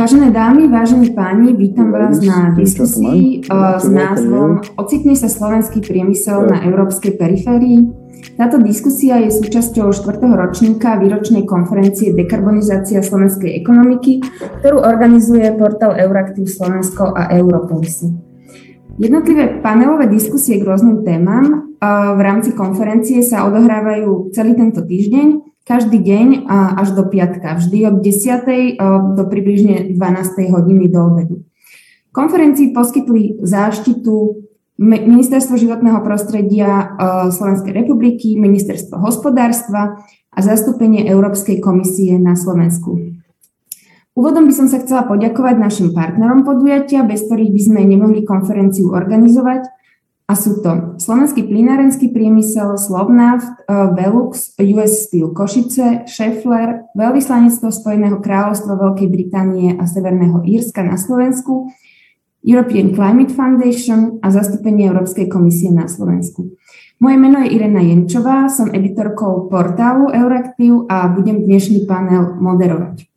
Vážené dámy, vážení páni, vítam vás na diskusii s názvom Ocitne sa slovenský priemysel na európskej periférii. Táto diskusia je súčasťou 4. ročníka výročnej konferencie Dekarbonizácia slovenskej ekonomiky, ktorú organizuje portál Euraktiv Slovensko a Europolisy. Jednotlivé panelové diskusie k rôznym témam v rámci konferencie sa odohrávajú celý tento týždeň každý deň až do piatka, vždy od 10. do približne 12. hodiny do obedu. Konferencii poskytli záštitu Ministerstvo životného prostredia Slovenskej republiky, Ministerstvo hospodárstva a zastúpenie Európskej komisie na Slovensku. Úvodom by som sa chcela poďakovať našim partnerom podujatia, bez ktorých by sme nemohli konferenciu organizovať, a sú to Slovenský plinárenský priemysel, Slovnaft, e, Velux, US Steel Košice, Schaeffler, Veľvyslanectvo Spojeného kráľovstva Veľkej Británie a Severného Írska na Slovensku, European Climate Foundation a zastúpenie Európskej komisie na Slovensku. Moje meno je Irena Jenčová, som editorkou portálu Euraktiv a budem dnešný panel moderovať.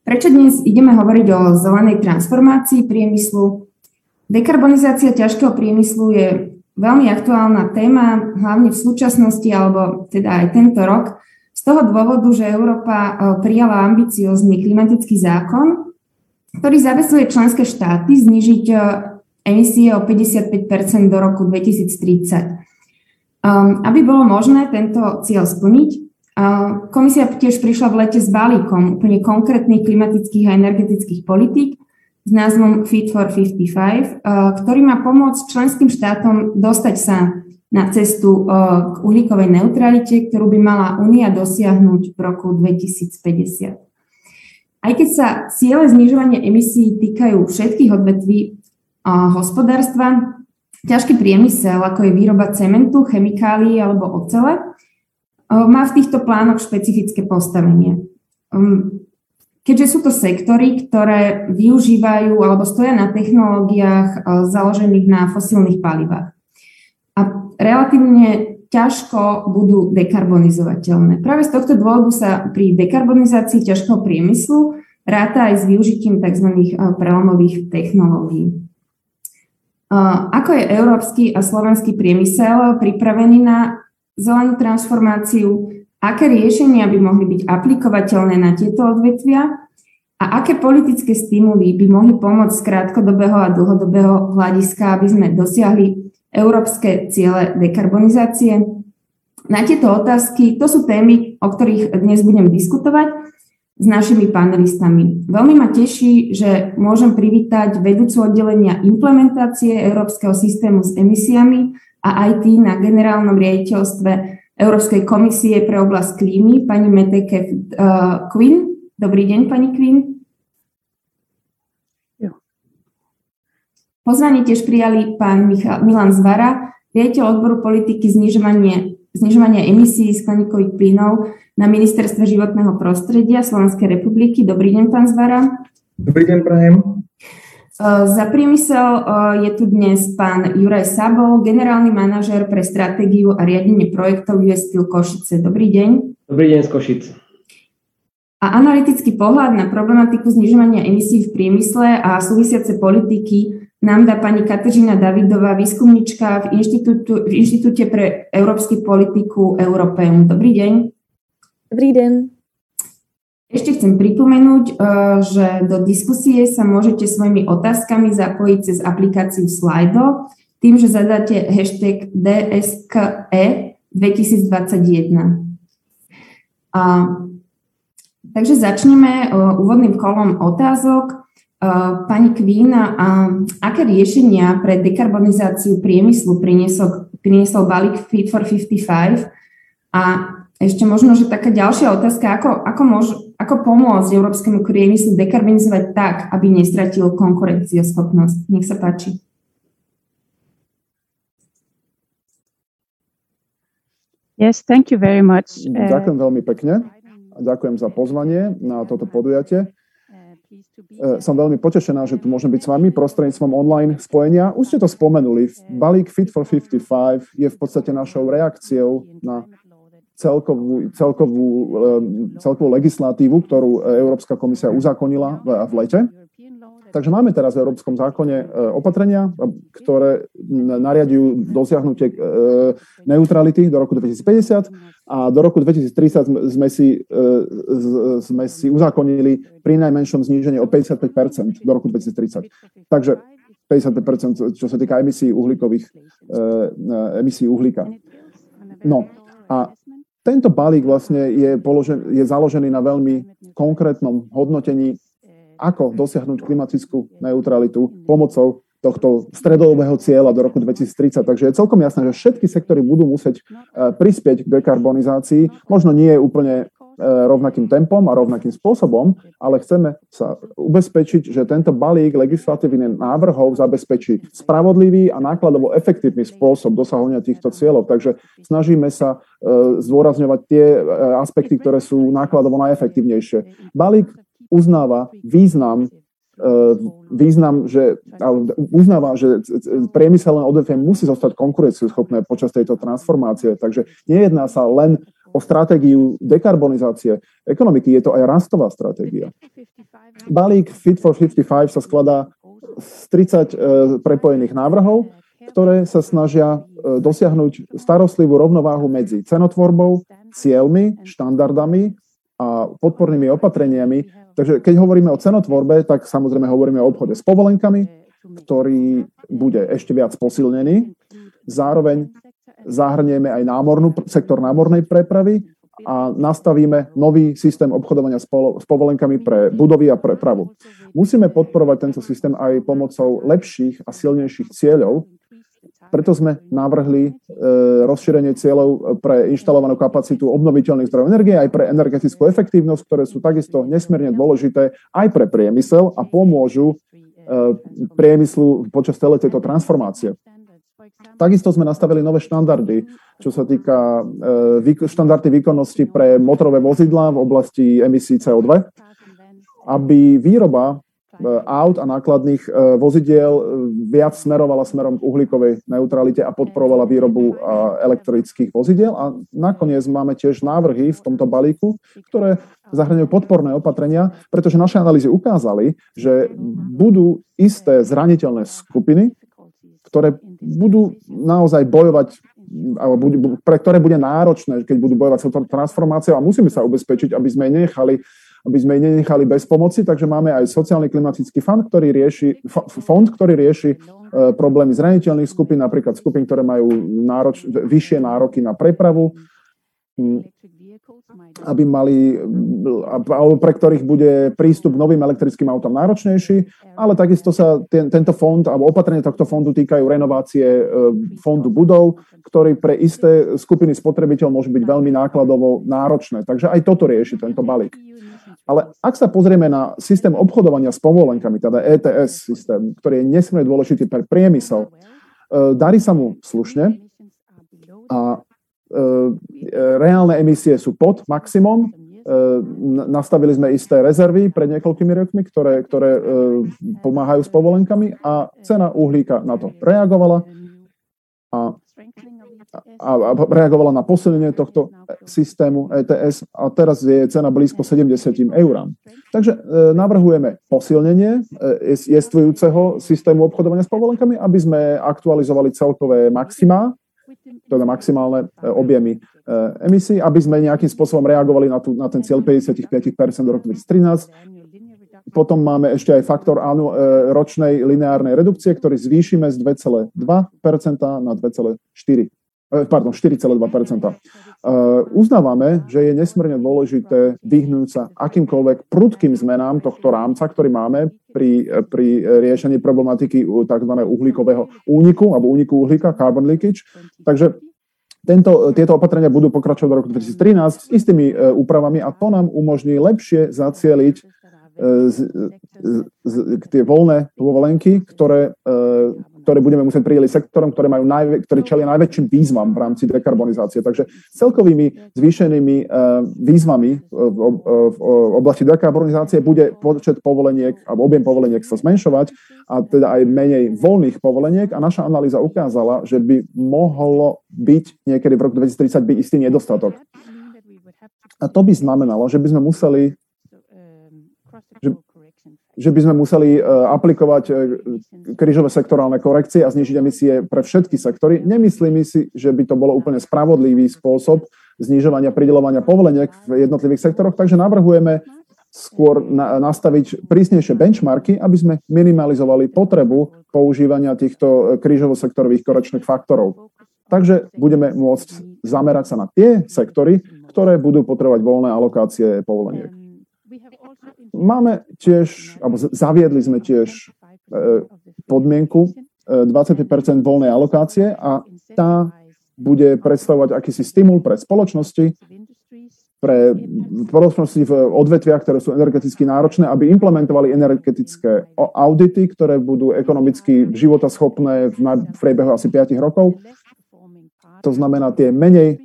Prečo dnes ideme hovoriť o zelenej transformácii priemyslu, Dekarbonizácia ťažkého priemyslu je veľmi aktuálna téma, hlavne v súčasnosti, alebo teda aj tento rok, z toho dôvodu, že Európa e, prijala ambiciózny klimatický zákon, ktorý zavezuje členské štáty znižiť e, emisie o 55% do roku 2030. Um, aby bolo možné tento cieľ splniť, uh, komisia tiež prišla v lete s balíkom úplne konkrétnych klimatických a energetických politík, s názvom Fit for 55, eh, ktorý má pomôcť členským štátom dostať sa na cestu eh, k uhlíkovej neutralite, ktorú by mala Únia dosiahnuť v roku 2050. Aj keď sa ciele znižovania emisí týkajú všetkých odvetví eh, hospodárstva, ťažký priemysel, ako je výroba cementu, chemikálií alebo ocele, má v týchto plánoch špecifické postavenie. Keďže sú to sektory, ktoré využívajú alebo stoja na technológiách e, založených na fosílnych palivách. A relatívne ťažko budú dekarbonizovateľné. Práve z tohto dôvodu sa pri dekarbonizácii ťažkého priemyslu ráta aj s využitím tzv. E, prelomových technológií. E, ako je európsky a slovenský priemysel pripravený na zelenú transformáciu, aké riešenia by mohli byť aplikovateľné na tieto odvetvia a aké politické stimuly by mohli pomôcť z krátkodobého a dlhodobého hľadiska, aby sme dosiahli európske ciele dekarbonizácie. Na tieto otázky, to sú témy, o ktorých dnes budem diskutovať s našimi panelistami. Veľmi ma teší, že môžem privítať vedúcu oddelenia implementácie Európskeho systému s emisiami a IT na generálnom riaditeľstve Európskej komisie pre oblasť klímy, pani Meteke uh, Quinn. Dobrý deň, pani Quinn. Pozvanie tiež prijali pán Michal, Milan Zvara, riaditeľ odboru politiky znižovania, znižovania emisí skleníkových plynov na Ministerstve životného prostredia Slovenskej republiky. Dobrý deň, pán Zvara. Dobrý deň, prajem. Za priemysel je tu dnes pán Juraj Sabo, generálny manažér pre stratégiu a riadenie projektov US Steel Košice. Dobrý deň. Dobrý deň z Košic. A analytický pohľad na problematiku znižovania emisí v priemysle a súvisiace politiky nám dá pani Kateřina Davidová, výskumnička v, v Inštitúte pre európsky politiku Európeum. Dobrý deň. Dobrý deň. Ešte chcem pripomenúť, eh, že do diskusie sa môžete svojimi otázkami zapojiť cez aplikáciu Slido tým, že zadáte hashtag DSKE 2021. A, takže začneme eh, úvodným kolom otázok. Eh, pani Queen, a aké riešenia pre dekarbonizáciu priemyslu priniesol, priniesol balík Fit for 55 a ešte možno, že taká ďalšia otázka, ako, ako, môž, ako pomôcť európskemu priemyslu dekarbonizovať tak, aby nestratil konkurencieschopnosť. Nech sa páči. Yes, thank you very much. Ďakujem veľmi pekne a ďakujem za pozvanie na toto podujatie. Eh, som veľmi potešená, že tu môžem byť s vami prostredníctvom online spojenia. Už ste to spomenuli, balík Fit for 55 je v podstate našou reakciou na celkovú, celkovú, celkovú legislatívu, ktorú Európska komisia uzákonila v, lete. Takže máme teraz v Európskom zákone opatrenia, ktoré nariadujú dosiahnutie neutrality do roku 2050 a do roku 2030 sme si, sme si uzákonili pri najmenšom zníženie o 55% do roku 2030. Takže 55% čo sa týka emisí uhlíkových, emisí uhlíka. No a tento balík vlastne je, položen, je založený na veľmi konkrétnom hodnotení, ako dosiahnuť klimatickú neutralitu pomocou tohto stredového cieľa do roku 2030. Takže je celkom jasné, že všetky sektory budú musieť eh, prispieť k dekarbonizácii. Možno nie je úplne rovnakým tempom a rovnakým spôsobom, ale chceme sa ubezpečiť, že tento balík legislatívnych návrhov zabezpečí spravodlivý a nákladovo efektívny spôsob dosahovania týchto cieľov. Takže snažíme sa e, zdôrazňovať tie e, aspekty, ktoré sú nákladovo najefektívnejšie. Balík uznáva význam význam, že uznáva, že priemyselné odvetvie musí zostať konkurencieschopné počas tejto transformácie. Takže nejedná sa len o stratégiu dekarbonizácie ekonomiky, je to aj rastová stratégia. Balík Fit for 55 sa skladá z 30 e, prepojených návrhov, ktoré sa snažia e, dosiahnuť starostlivú rovnováhu medzi cenotvorbou, cieľmi, štandardami a podpornými opatreniami. Takže keď hovoríme o cenotvorbe, tak samozrejme hovoríme o obchode s povolenkami, ktorý bude ešte viac posilnený. Zároveň zahrnieme aj námornú, sektor námornej prepravy a nastavíme nový systém obchodovania s, povolenkami pre budovy a prepravu. Musíme podporovať tento systém aj pomocou lepších a silnejších cieľov, preto sme navrhli e, rozšírenie cieľov pre inštalovanú kapacitu obnoviteľných zdrojov energie aj pre energetickú efektívnosť, ktoré sú takisto nesmierne dôležité aj pre priemysel a pomôžu e, priemyslu počas celej tejto transformácie. Takisto sme nastavili nové štandardy, čo sa týka e, štandardy výkonnosti pre motorové vozidlá v oblasti emisí CO2, aby výroba e, aut a nákladných e, vozidiel viac smerovala smerom k uhlíkovej neutralite a podporovala výrobu elektrických vozidiel. A nakoniec máme tiež návrhy v tomto balíku, ktoré zahrňujú podporné opatrenia, pretože naše analýzy ukázali, že budú isté zraniteľné skupiny, ktoré budú naozaj bojovať alebo pre ktoré bude náročné, keď budú bojovať s touto transformáciou. A musíme sa ubezpečiť, aby sme nechali aby sme ich nenechali bez pomoci, takže máme aj sociálny klimatický fond, ktorý rieši, fond, ktorý rieši e, problémy zraniteľných skupín, napríklad skupín, ktoré majú nároč, vyššie nároky na prepravu, aby mali, alebo pre ktorých bude prístup k novým elektrickým autom náročnejší, ale takisto sa ten, tento fond, alebo opatrenie tohto fondu týkajú renovácie e, fondu budov, ktorý pre isté skupiny spotrebiteľov môže byť veľmi nákladovo náročné. Takže aj toto rieši tento balík. Ale ak sa pozrieme na systém obchodovania s povolenkami, teda ETS systém, ktorý je nesmierne dôležitý pre priemysel, e, darí sa mu slušne a reálne emisie sú pod maximum. E, nastavili sme isté rezervy pred niekoľkými rokmi, ktoré, ktoré e, pomáhajú s povolenkami a cena uhlíka na to reagovala a, a, a reagovala na posilnenie tohto systému ETS a teraz je cena blízko 70 eurám. Takže e, navrhujeme posilnenie e, jestvujúceho systému obchodovania s povolenkami, aby sme aktualizovali celkové maximá teda maximálne e, objemy e, emisí, aby sme nejakým spôsobom reagovali na, tú, na ten cieľ 55% do roku 2013. Potom máme ešte aj faktor áno, e, ročnej lineárnej redukcie, ktorý zvýšime z 2,2% na 2,4% pardon, 4,2%. Uh, uznávame, že je nesmierne dôležité vyhnúť sa akýmkoľvek prudkým zmenám tohto rámca, ktorý máme pri, pri riešení problematiky tzv. uhlíkového úniku alebo úniku uhlíka, carbon leakage. Takže tento, tieto opatrenia budú pokračovať do roku 2013 s istými úpravami a to nám umožní lepšie zacieliť z, z, z, tie voľné povolenky, ktoré, ktoré budeme musieť prideliť sektorom, ktoré, majú najvä, ktoré čelia najväčším výzvam v rámci dekarbonizácie. Takže celkovými zvýšenými výzvami v, oblasti dekarbonizácie bude počet povoleniek alebo objem povoleniek sa zmenšovať a teda aj menej voľných povoleniek a naša analýza ukázala, že by mohlo byť niekedy v roku 2030 byť istý nedostatok A to by znamenalo, že by sme museli že by sme museli uh, aplikovať uh, krížové sektorálne korekcie a znižiť emisie pre všetky sektory. Nemyslím si, že by to bolo úplne spravodlivý spôsob znižovania pridelovania povoleniek v jednotlivých sektoroch, takže navrhujeme skôr na, nastaviť prísnejšie benchmarky, aby sme minimalizovali potrebu používania týchto krížovo-sektorových korekčných faktorov. Takže budeme môcť zamerať sa na tie sektory, ktoré budú potrebovať voľné alokácie povoleniek. Máme tiež, alebo zaviedli sme tiež e, podmienku 25 e, voľnej alokácie a tá bude predstavovať akýsi stimul pre spoločnosti, pre spoločnosti v odvetviach, ktoré sú energeticky náročné, aby implementovali energetické audity, ktoré budú ekonomicky životaschopné v, v priebehu asi 5 rokov. To znamená, tie menej,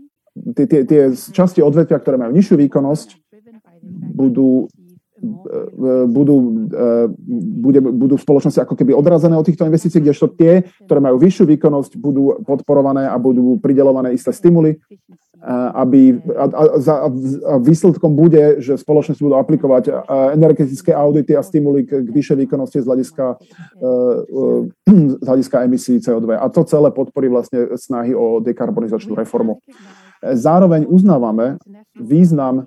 tie, tie, tie časti odvetvia, ktoré majú nižšiu výkonnosť, budú budú, bude, budú v spoločnosti ako keby odrazené od týchto investícií, kdežto tie, ktoré majú vyššiu výkonnosť, budú podporované a budú pridelované isté stimuly, aby a, a, a, a výsledkom bude, že spoločnosti budú aplikovať energetické audity a stimuly k, k vyššej výkonnosti z hľadiska, z hľadiska emisí CO2. A to celé podporí vlastne snahy o dekarbonizačnú reformu. Zároveň uznávame význam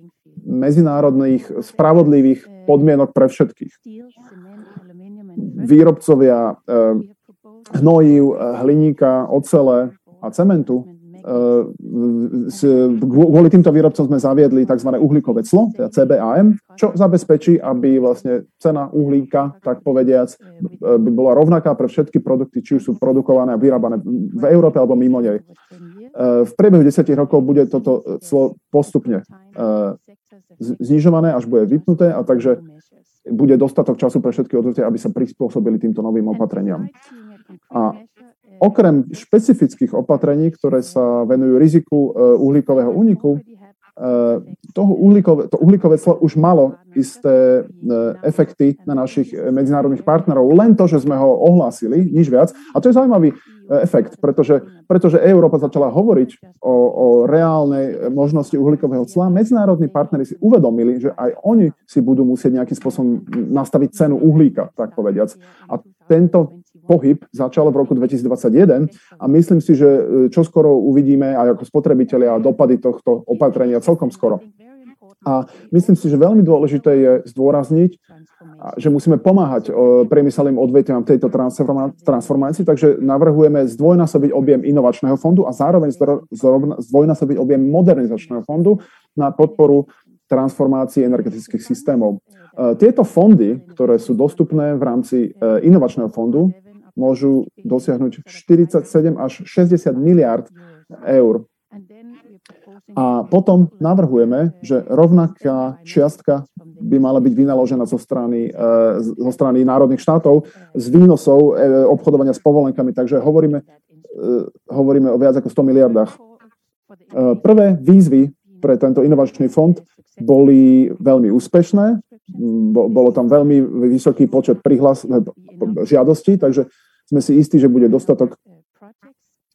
medzinárodných spravodlivých podmienok pre všetkých. Výrobcovia eh, hnojív, eh, hliníka, ocele a cementu eh, kvôli týmto výrobcom sme zaviedli tzv. uhlíkové clo, teda CBAM, čo zabezpečí, aby vlastne cena uhlíka, tak povediac, by bola rovnaká pre všetky produkty, či už sú produkované a vyrábané v Európe alebo mimo nej. V priebehu 10 rokov bude toto clo postupne znižované, až bude vypnuté a takže bude dostatok času pre všetky odvetvia, aby sa prispôsobili týmto novým opatreniam. A okrem špecifických opatrení, ktoré sa venujú riziku e, uhlíkového úniku, e, toho uhlíkové, to uhlíkové clo už malo isté e, efekty na našich medzinárodných partnerov. Len to, že sme ho ohlásili, nič viac. A to je zaujímavý efekt, pretože, pretože Európa začala hovoriť o, o reálnej možnosti uhlíkového cla, medzinárodní partnery si uvedomili, že aj oni si budú musieť nejakým spôsobom nastaviť cenu uhlíka, tak povediac. A tento pohyb začal v roku 2021 a myslím si, že čoskoro uvidíme aj ako spotrebitelia dopady tohto opatrenia celkom skoro. A myslím si, že veľmi dôležité je zdôrazniť, že musíme pomáhať priemyselným odvetviam v tejto transformácii, takže navrhujeme zdvojnásobiť objem inovačného fondu a zároveň zdvojnásobiť objem modernizačného fondu na podporu transformácie energetických systémov. E, tieto fondy, ktoré sú dostupné v rámci e, inovačného fondu, môžu dosiahnuť 47 až 60 miliard eur a potom navrhujeme, že rovnaká čiastka by mala byť vynaložená zo strany, e, zo strany národných štátov z výnosov e, obchodovania s povolenkami. Takže hovoríme, e, hovoríme o viac ako 100 miliardách. Prvé výzvy pre tento inovačný fond boli veľmi úspešné. Bolo tam veľmi vysoký počet prihlas, žiadostí, takže sme si istí, že bude dostatok,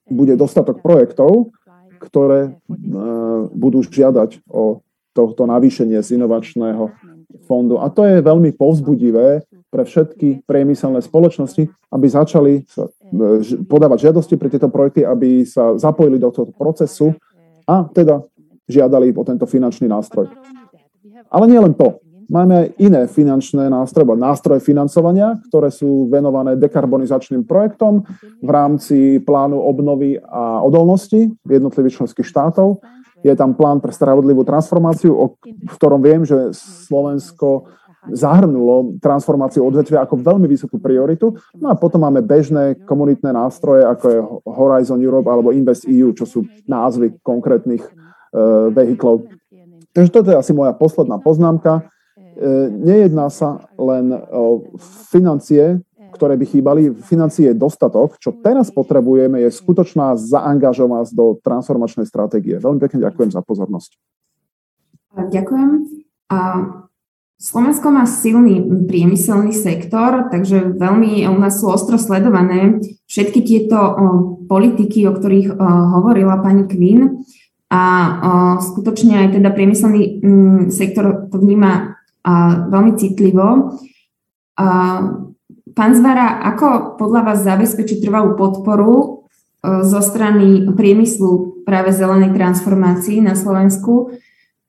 bude dostatok projektov ktoré e, budú žiadať o tohto navýšenie z inovačného fondu. A to je veľmi povzbudivé pre všetky priemyselné spoločnosti, aby začali sa e, podávať žiadosti pre tieto projekty, aby sa zapojili do tohto procesu a teda žiadali o tento finančný nástroj. Ale nie len to. Máme aj iné finančné nástroje, nástroje financovania, ktoré sú venované dekarbonizačným projektom v rámci plánu obnovy a odolnosti jednotlivých členských štátov. Je tam plán pre spravodlivú transformáciu, o ktorom viem, že Slovensko zahrnulo transformáciu odvetvia ako veľmi vysokú prioritu. No a potom máme bežné komunitné nástroje, ako je Horizon Europe alebo Invest EU, čo sú názvy konkrétnych uh, vehiklov. Takže toto je asi moja posledná poznámka. E, nejedná sa len o financie, ktoré by chýbali. Financie je dostatok. Čo teraz potrebujeme, je skutočná zaangažovanosť do transformačnej stratégie. Veľmi pekne ďakujem za pozornosť. Ďakujem. A Slovensko má silný priemyselný sektor, takže veľmi u nás sú ostro sledované všetky tieto politiky, o ktorých hovorila pani Quinn. a skutočne aj teda priemyselný mm, sektor to vníma veľmi citlivo. Pán Zvara, ako podľa vás zabezpečiť trvalú podporu e, zo strany priemyslu práve zelenej transformácii na Slovensku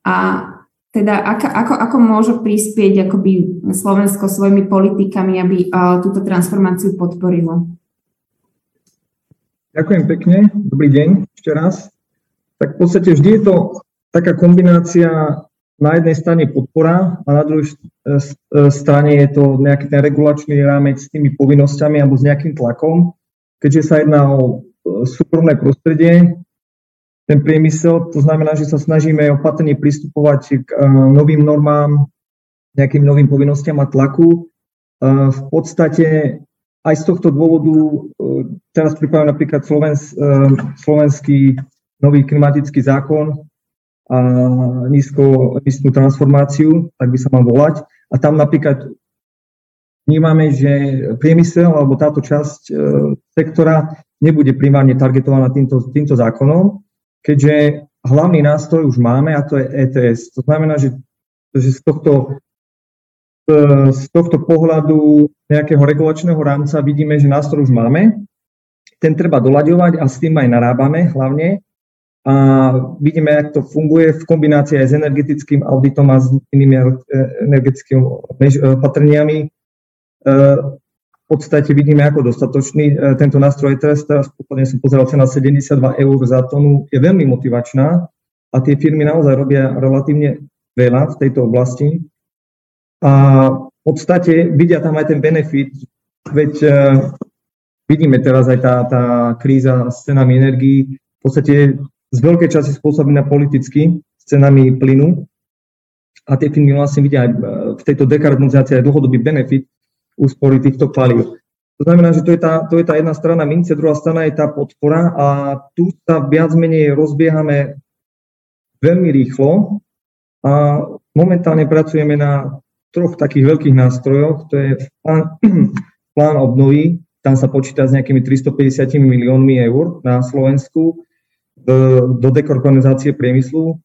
a teda ako, ako, ako môže prispieť akoby Slovensko svojimi politikami, aby túto transformáciu podporilo? Ďakujem pekne, dobrý deň ešte raz. Tak v podstate vždy je to taká kombinácia na jednej strane podpora a na druhej strane je to nejaký ten regulačný rámec s tými povinnosťami alebo s nejakým tlakom. Keďže sa jedná o súkromné prostredie, ten priemysel. To znamená, že sa snažíme opatrne pristupovať k novým normám, nejakým novým povinnostiam a tlaku. V podstate aj z tohto dôvodu teraz pripravujem napríklad slovenský nový klimatický zákon a nízko, nízku transformáciu, tak by sa mal volať. A tam napríklad vnímame, že priemysel alebo táto časť sektora nebude primárne targetovaná týmto, týmto zákonom, keďže hlavný nástroj už máme a to je ETS. To znamená, že, že z, tohto, z tohto pohľadu nejakého regulačného rámca vidíme, že nástroj už máme. Ten treba doľaďovať a s tým aj narábame hlavne. A vidíme, jak to funguje v kombinácii aj s energetickým auditom a s inými energetickými opatreniami v podstate vidíme ako dostatočný. E, tento nástroj teraz, teraz úplne som pozeral cena 72 eur za tonu, je veľmi motivačná a tie firmy naozaj robia relatívne veľa v tejto oblasti. A v podstate vidia tam aj ten benefit, veď vidíme teraz aj tá, tá kríza s cenami energií, v podstate z veľkej časti spôsobená politicky s cenami plynu. A tie firmy vlastne vidia aj e, v tejto dekarbonizácii aj dlhodobý benefit, úspory týchto palív. To znamená, že to je, tá, to je tá jedna strana mince, druhá strana je tá podpora a tu sa viac menej rozbiehame veľmi rýchlo a momentálne pracujeme na troch takých veľkých nástrojoch, to je plán, plán obnovy, tam sa počíta s nejakými 350 miliónmi eur na Slovensku do, do dekarbonizácie priemyslu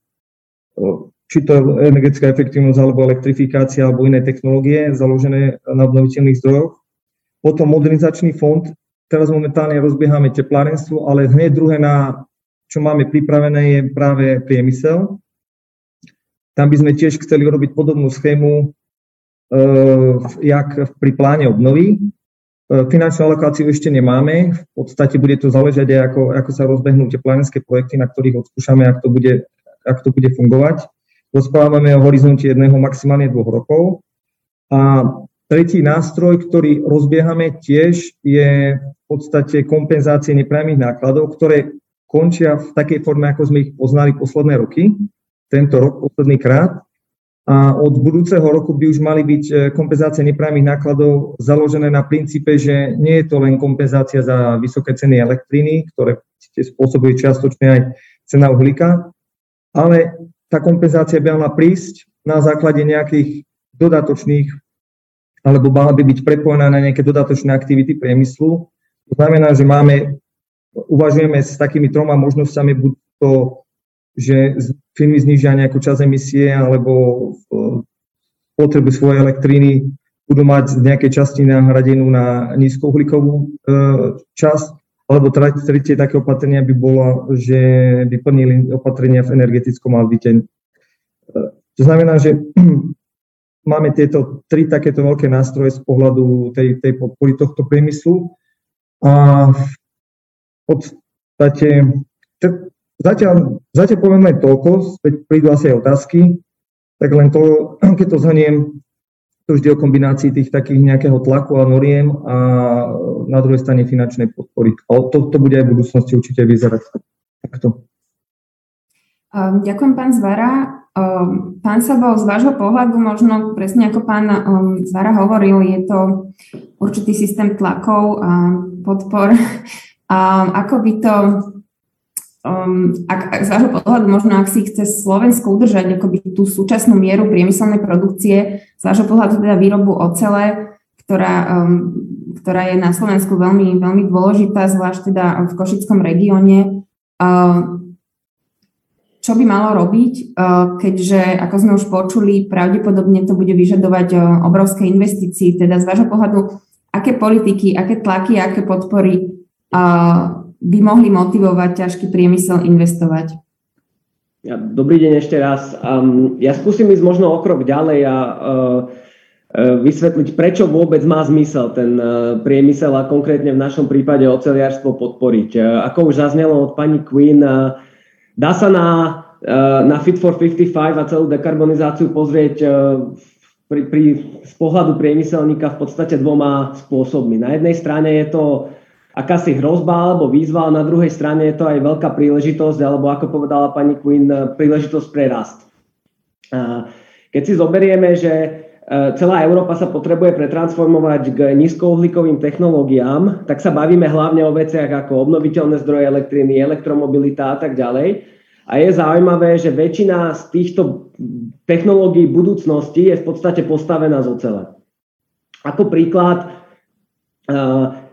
či to energetická efektívnosť alebo elektrifikácia alebo iné technológie založené na obnoviteľných zdrojoch. Potom modernizačný fond, teraz momentálne rozbiehame teplárenstvo, ale hneď druhé, na, čo máme pripravené, je práve priemysel. Tam by sme tiež chceli urobiť podobnú schému, uh, jak pri pláne obnovy. Uh, finančnú alokáciu ešte nemáme, v podstate bude to záležať aj ako, ako sa rozbehnú teplárenské projekty, na ktorých odskúšame, ak to bude, ak to bude fungovať. Rozprávame o horizonte jedného, maximálne dvoch rokov. A tretí nástroj, ktorý rozbiehame tiež, je v podstate kompenzácie nepriamých nákladov, ktoré končia v takej forme, ako sme ich poznali posledné roky, tento rok posledný krát. A od budúceho roku by už mali byť e, kompenzácie nepriamých nákladov založené na princípe, že nie je to len kompenzácia za vysoké ceny elektriny, ktoré spôsobujú čiastočne aj cena uhlíka, ale tá kompenzácia by mala prísť na základe nejakých dodatočných, alebo mala by byť prepojená na nejaké dodatočné aktivity priemyslu. To znamená, že máme, uvažujeme s takými troma možnosťami, buď to, že firmy znižia nejakú časť emisie, alebo potrebu svojej elektriny budú mať z nejakej časti nahradenú na nízkouhlíkovú e, časť, alebo tretie také opatrenia by bolo, že by plnili opatrenia v energetickom audite. E, to znamená, že máme tieto tri takéto veľké nástroje z pohľadu tej, tej podpory tohto priemyslu. A v podstate zatiaľ, zatiaľ poviem len toľko, prídu asi aj otázky, tak len to, keď to zhrniem, to vždy o kombinácii tých takých nejakého tlaku a noriem a na druhej strane finančnej podpory. A to, to bude aj v budúcnosti určite vyzerať takto. Um, ďakujem, pán Zvara. Um, pán Sabo, z vášho pohľadu, možno presne ako pán um, Zvara hovoril, je to určitý systém tlakov a podpor. Ako by to Um, ak, ak z vášho pohľadu, možno ak si chce Slovensko udržať akoby tú súčasnú mieru priemyselnej produkcie, z vášho pohľadu teda výrobu ocele, ktorá, um, ktorá je na Slovensku veľmi, veľmi dôležitá, zvlášť teda v Košickom regióne. Um, čo by malo robiť, keďže, ako sme už počuli, pravdepodobne to bude vyžadovať obrovské investície. Teda z vášho pohľadu, aké politiky, aké tlaky, aké podpory by mohli motivovať ťažký priemysel investovať? Ja, dobrý deň ešte raz. Um, ja skúsim ísť možno o krok ďalej a uh, vysvetliť, prečo vôbec má zmysel ten uh, priemysel a konkrétne v našom prípade oceliarstvo podporiť. Ako už zaznelo od pani Queen, Dá sa na, na Fit for 55 a celú dekarbonizáciu pozrieť pri, pri, z pohľadu priemyselníka v podstate dvoma spôsobmi. Na jednej strane je to akási hrozba alebo výzva, a na druhej strane je to aj veľká príležitosť, alebo ako povedala pani Queen, eh, príležitosť pre rast. Keď si zoberieme, že celá Európa sa potrebuje pretransformovať k nízkouhlíkovým technológiám, tak sa bavíme hlavne o veciach ako obnoviteľné zdroje elektriny, elektromobilita a tak ďalej. A je zaujímavé, že väčšina z týchto technológií budúcnosti je v podstate postavená z ocele. Ako príklad,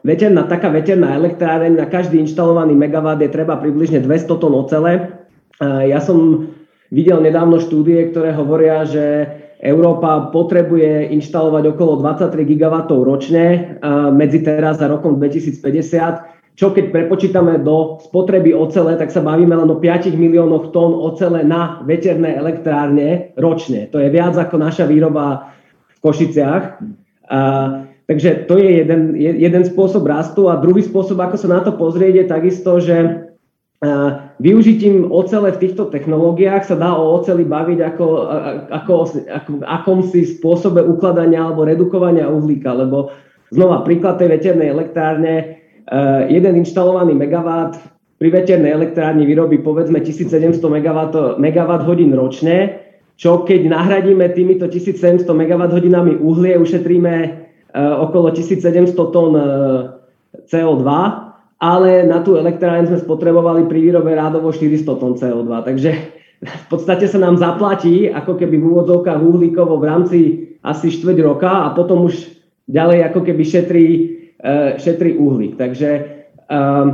veterná, taká veterná elektráreň na každý inštalovaný megawatt je treba približne 200 tón ocele. Ja som videl nedávno štúdie, ktoré hovoria, že Európa potrebuje inštalovať okolo 23 gigawatov ročne medzi teraz a rokom 2050 čo keď prepočítame do spotreby ocele, tak sa bavíme len o 5 miliónoch tón ocele na veterné elektrárne ročne. To je viac ako naša výroba v Košiciach. A, takže to je jeden, jeden spôsob rastu. A druhý spôsob, ako sa na to pozrieť, je takisto, že a, využitím ocele v týchto technológiách sa dá o oceli baviť ako, ako, ako akomsi spôsobe ukladania alebo redukovania uhlíka, lebo znova príklad tej veternej elektrárne Eh, jeden inštalovaný megawatt pri veternej elektrárni vyrobí povedzme 1700 megawatt hodín ročne, čo keď nahradíme týmito 1700 megawatt hodinami uhlie, ušetríme okolo 1700 tón eh, CO2, ale na tú elektrárne sme spotrebovali pri výrobe rádovo 400 tón CO2. Takže v podstate sa nám zaplatí ako keby v úvodzovkách uhlíkovo v rámci asi štvrť roka a potom už ďalej ako keby šetrí E, šetrí uhlík. Takže ehm,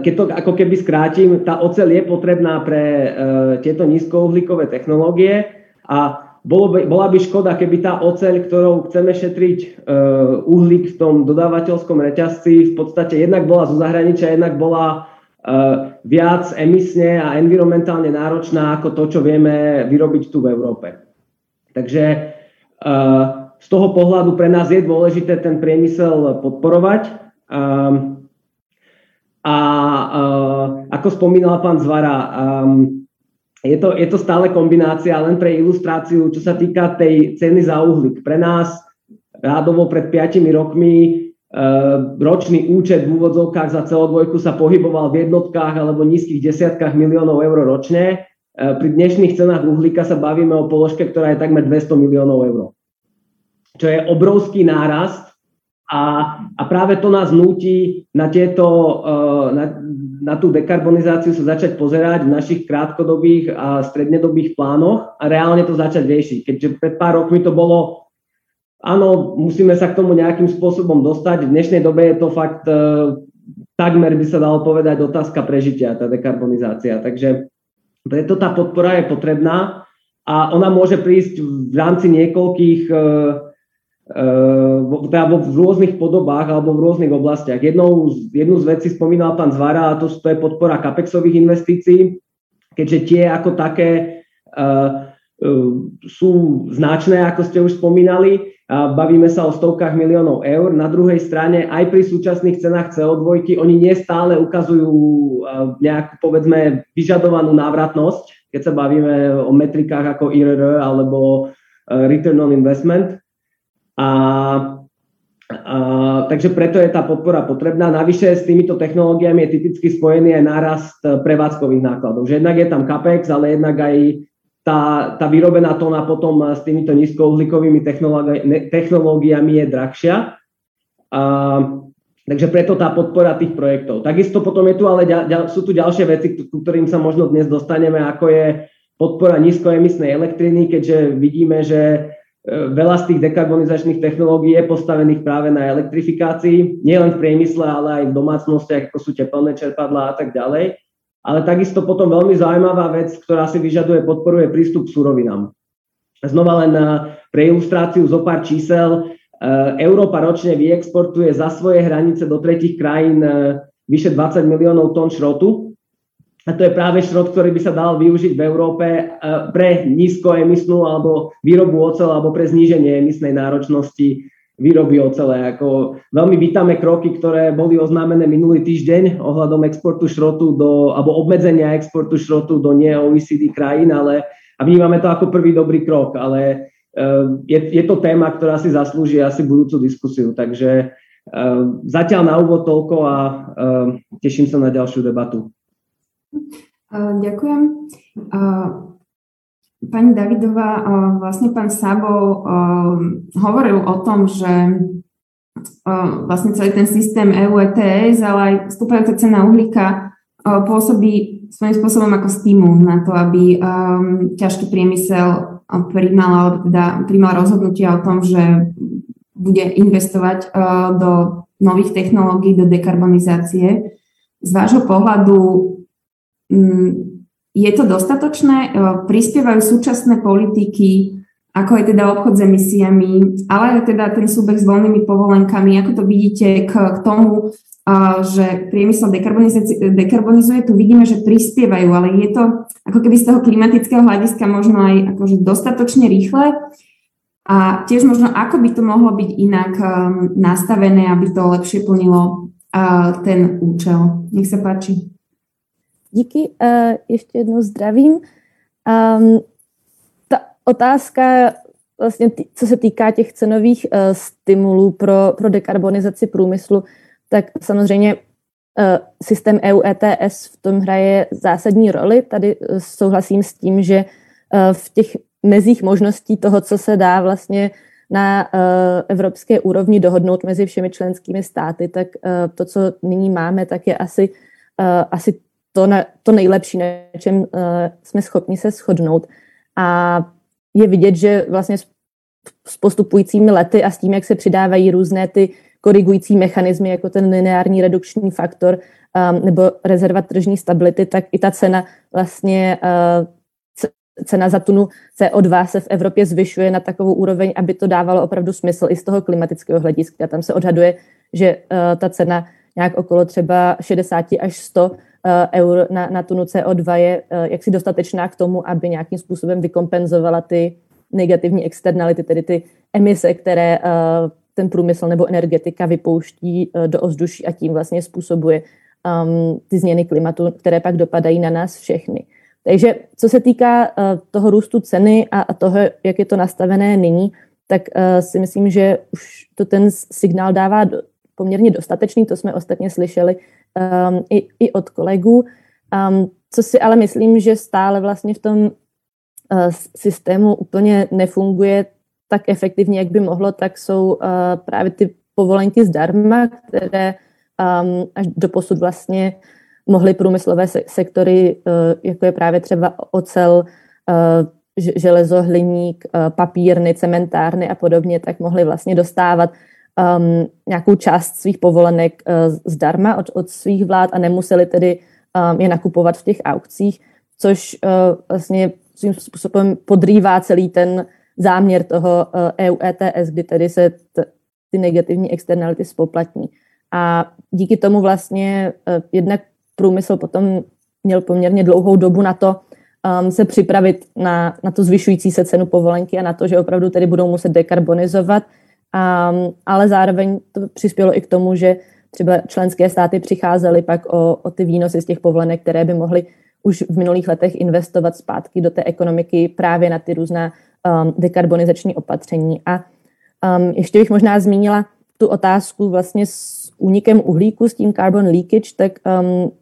keď to ako keby skrátim, tá oceľ je potrebná pre tieto nízkouhlíkové technológie a bolo by, bola by škoda, keby tá oceľ, ktorou chceme šetriť uhlík v tom dodávateľskom reťazci, v podstate jednak bola zo zahraničia, jednak bola viac emisne a environmentálne náročná ako to, čo vieme vyrobiť tu v Európe. Takže z toho pohľadu pre nás je dôležité ten priemysel podporovať. Um, a uh, ako spomínal pán Zvara, um, je, to, je to stále kombinácia, len pre ilustráciu, čo sa týka tej ceny za uhlík. Pre nás rádovo pred 5 rokmi uh, ročný účet v úvodzovkách za CO2 sa pohyboval v jednotkách alebo nízkych desiatkách miliónov eur ročne. Uh, pri dnešných cenách uhlíka sa bavíme o položke, ktorá je takmer 200 miliónov eur čo je obrovský nárast a, a práve to nás nutí na, tieto, eh, na, na tú dekarbonizáciu sa začať pozerať v našich krátkodobých a strednedobých plánoch a reálne to začať riešiť. Keďže pred pár rokmi to bolo, áno, musíme sa k tomu nejakým spôsobom dostať. V dnešnej dobe je to fakt uh, takmer by sa dalo povedať otázka prežitia, tá dekarbonizácia. Takže preto tá podpora je potrebná a ona môže prísť v rámci niekoľkých uh, teda v rôznych podobách alebo v rôznych oblastiach. Jednou, jednu z vecí spomínal pán Zvara a to, to je podpora kapexových investícií, keďže tie ako také uh, uh, sú značné, ako ste už spomínali. Uh, bavíme sa o stovkách miliónov eur. Na druhej strane aj pri súčasných cenách CO2 oni nestále ukazujú uh, nejakú povedzme vyžadovanú návratnosť, keď sa bavíme o metrikách ako IRR alebo Return on Investment. A, a, takže preto je tá podpora potrebná. Navyše s týmito technológiami je typicky spojený aj nárast prevádzkových nákladov. Že jednak je tam CAPEX, ale jednak aj tá, tá vyrobená tóna potom s týmito nízkouhlíkovými technológiami je drahšia. A, takže preto tá podpora tých projektov. Takisto potom je tu ale ďal, sú tu ďalšie veci, ku ktorým sa možno dnes dostaneme, ako je podpora nízkoemisnej elektriny, keďže vidíme, že E, veľa z tých dekarbonizačných technológií je postavených práve na elektrifikácii, nielen v priemysle, ale aj v domácnostiach, ako sú teplné čerpadlá a tak ďalej. ale takisto potom veľmi zaujímavá vec, ktorá si vyžaduje podporu, je prístup k surovinám. Znova len pre ilustráciu zo pár čísel. Európa ročne vyexportuje za svoje hranice do tretich krajín vyše 20 miliónov tón šrotu. A to je práve šrot, ktorý by sa dal využiť v Európe pre nízkoemisnú alebo výrobu ocele alebo pre zníženie emisnej náročnosti výroby ocele. Ako veľmi vítame kroky, ktoré boli oznámené minulý týždeň ohľadom exportu šrotu do, alebo obmedzenia exportu šrotu do nie-OECD krajín, ale a vnímame to ako prvý dobrý krok, ale uh, je, je to téma, ktorá si zaslúži asi budúcu diskusiu. Takže uh, zatiaľ na úvod toľko a teším sa na ďalšiu debatu. Ďakujem. Pani Davidová, vlastne pán Sabo hovoril o tom, že vlastne celý ten systém EU ETS, ale aj vstúpajúca cena uhlíka pôsobí svojím spôsobom ako stimul na to, aby ťažký priemysel príjmal, alebo teda príjmal rozhodnutia o tom, že bude investovať do nových technológií, do dekarbonizácie. Z vášho pohľadu je to dostatočné? E, prispievajú súčasné politiky, ako je teda obchod s emisiami, ale aj teda ten súbeh s voľnými povolenkami, ako to vidíte k, k tomu, že priemysel dekarbonizuje, tu vidíme, že prispievajú, ale je to ako keby z toho klimatického hľadiska možno aj akože dostatočne rýchle. A tiež možno, ako by to mohlo byť inak um, nastavené, aby to lepšie plnilo ten účel. Nech sa páči. Díky, uh, ještě jednou zdravím. Um, ta otázka, vlastně tý, co se týká těch cenových uh, stimulů pro, pro dekarbonizaci průmyslu, tak samozřejmě uh, systém EU ETS v tom hraje zásadní roli. Tady uh, souhlasím s tím, že v těch mezích možností toho, co se dá vlastně na evropské úrovni dohodnout mezi všemi členskými státy, tak to, co nyní máme, tak je asi, asi to, na, to nejlepší, na čem uh, jsme schopni se shodnout. A je vidět, že vlastně s, s postupujícími lety a s tím, jak se přidávají různé ty korigující mechanismy, jako ten lineární redukční faktor um, nebo rezerva tržní stability, tak i ta cena vlastně uh, cena za tunu CO2 se v Evropě zvyšuje na takovou úroveň, aby to dávalo opravdu smysl i z toho klimatického hlediska. Tam se odhaduje, že uh, ta cena nějak okolo třeba 60 až 100 Eh, eur na, na tunu CO2 je eh, jaksi dostatečná k tomu, aby nějakým způsobem vykompenzovala ty negativní externality, tedy ty emise, které eh, ten průmysl nebo energetika vypouští do ovzduší a tím vlastně způsobuje um, ty změny klimatu, které pak dopadají na nás všechny. Takže co se týká uh, toho růstu ceny a, a toho, jak je to nastavené nyní, tak uh, si myslím, že už to ten signál dává do, poměrně dostatečný, to jsme ostatně slyšeli um, i, i od kolegů. Um, co si ale myslím, že stále vlastně v tom uh, systému úplně nefunguje tak efektivně, jak by mohlo, tak jsou uh, právě ty povolenky zdarma, které um, až do posud vlastně mohly průmyslové se- sektory, uh, jako je právě třeba ocel, uh, železo, hliník, uh, papírny, cementárny a podobně, tak mohly vlastně dostávat um, nějakou část svých povolenek uh, zdarma od, od svých vlád a nemuseli tedy um, je nakupovat v těch aukcích, což uh, vlastně svým způsobem podrývá celý ten záměr toho uh, EU ETS, kdy tedy se t, ty negativní externality spoplatní. A díky tomu vlastně uh, jednak průmysl potom měl poměrně dlouhou dobu na to, um, se připravit na, na to zvyšující se cenu povolenky a na to, že opravdu tedy budou muset dekarbonizovat Um, ale zároveň to přispělo i k tomu, že třeba členské státy přicházely pak o, o ty výnosy z těch povolenek, které by mohly už v minulých letech investovat zpátky do té ekonomiky právě na ty různá um, dekarbonizační opatření. A um, ještě bych možná zmínila tu otázku vlastně s únikem uhlíku, s tím carbon leakage, tak um,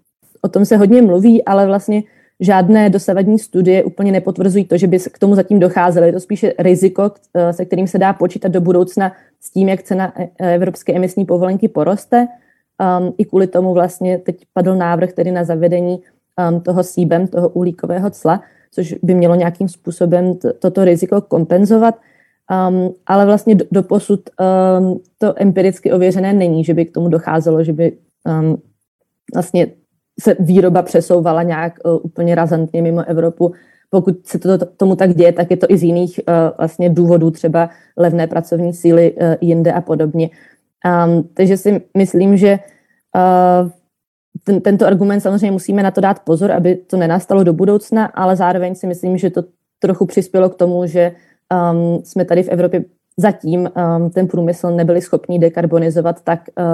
o tom se hodně mluví, ale vlastně žádné dosavadní studie úplně nepotvrzují to, že by k tomu zatím docházelo. Je to spíše riziko, eh, se kterým se dá počítat do budoucna s tím, jak cena eh, evropské emisní povolenky poroste. Um, I kvůli tomu vlastně teď padl návrh tedy na zavedení um, toho síbem, toho uhlíkového cla, což by mělo nějakým způsobem toto riziko kompenzovat. Um, ale vlastně do, do posud um, to empiricky ověřené není, že by k tomu docházelo, že by um, vlastně se výroba přesouvala nějak úplně razantně mimo Evropu. Pokud se to, tomu tak děje, tak je to i z jiných vlastně důvodů, třeba levné pracovní síly jinde a podobně. Um, takže si myslím, že uh, ten, tento argument samozřejmě musíme na to dát pozor, aby to nenastalo do budoucna, ale zároveň si myslím, že to trochu přispělo k tomu, že um, jsme tady v Evropě zatím um, ten průmysl nebyli schopni dekarbonizovat tak uh,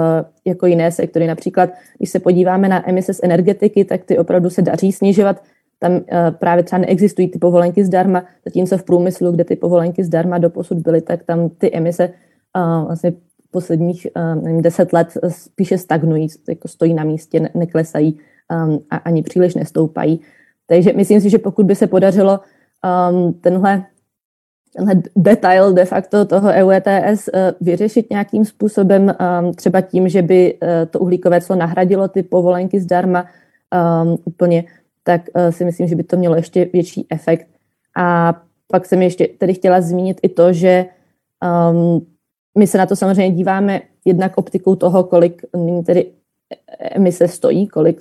jako jiné sektory. Například, když se podíváme na emise z energetiky, tak ty opravdu se daří snižovat. Tam uh, právě třeba neexistují ty povolenky zdarma, zatímco v průmyslu, kde ty povolenky zdarma doposud byly, tak tam ty emise uh, vlastně posledních nevím, deset let spíše stagnují, jako stojí na místě, neklesají um, a ani příliš nestoupají. Takže myslím si, že pokud by se podařilo um, tenhle tenhle detail de facto toho EU ETS eh, vyřešit nějakým způsobem, ehm, třeba tím, že by eh, to uhlíkové clo nahradilo ty povolenky zdarma um, úplně, tak uh, si myslím, že by to mělo ještě větší efekt. A pak jsem ještě tedy chtěla zmínit i to, že um, my se na to samozřejmě díváme jednak optikou toho, kolik tedy emise stojí, kolik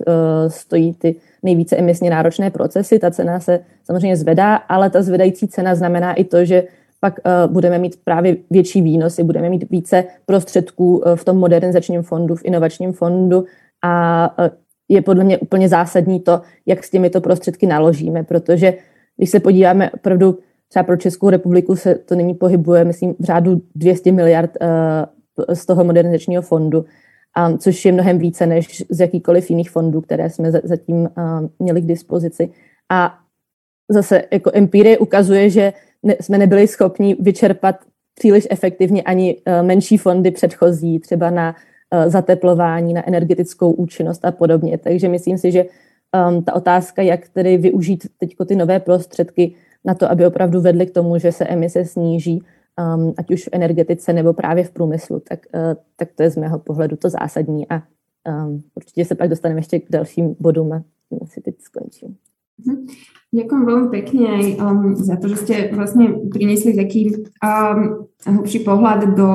stojí ty nejvíce emisně náročné procesy. Ta cena se samozřejmě zvedá, ale ta zvedající cena znamená i to, že pak uh, budeme mít právě větší výnosy, budeme mít více prostředků uh, v tom modernizačním fondu, v inovačním fondu a uh, je podle mě úplně zásadní to, jak s těmito prostředky naložíme, protože když se podíváme opravdu třeba pro Českou republiku se to nyní pohybuje, myslím, v řádu 200 miliard z toho modernizačního fondu um, což je mnohem více než z jakýkoliv jiných fondů, které jsme zatím měli k dispozici. A zase jako empirie ukazuje, že ne, jsme nebyli schopni vyčerpat příliš efektivně ani uh, menší fondy předchozí, třeba na uh, zateplování, na energetickou účinnost a podobně. Takže myslím si, že um, ta otázka, jak tedy využít teď ty nové prostředky na to, aby opravdu vedly k tomu, že se emise sníží, um, ať už v energetice nebo právě v průmyslu, tak, uh, tak to je z mého pohledu to zásadní a um, určitě se pak dostaneme ještě k dalším bodům a tím asi teď skončím. Mhm. Ďakujem veľmi pekne aj um, za to, že ste vlastne priniesli taký um, hlbší pohľad do,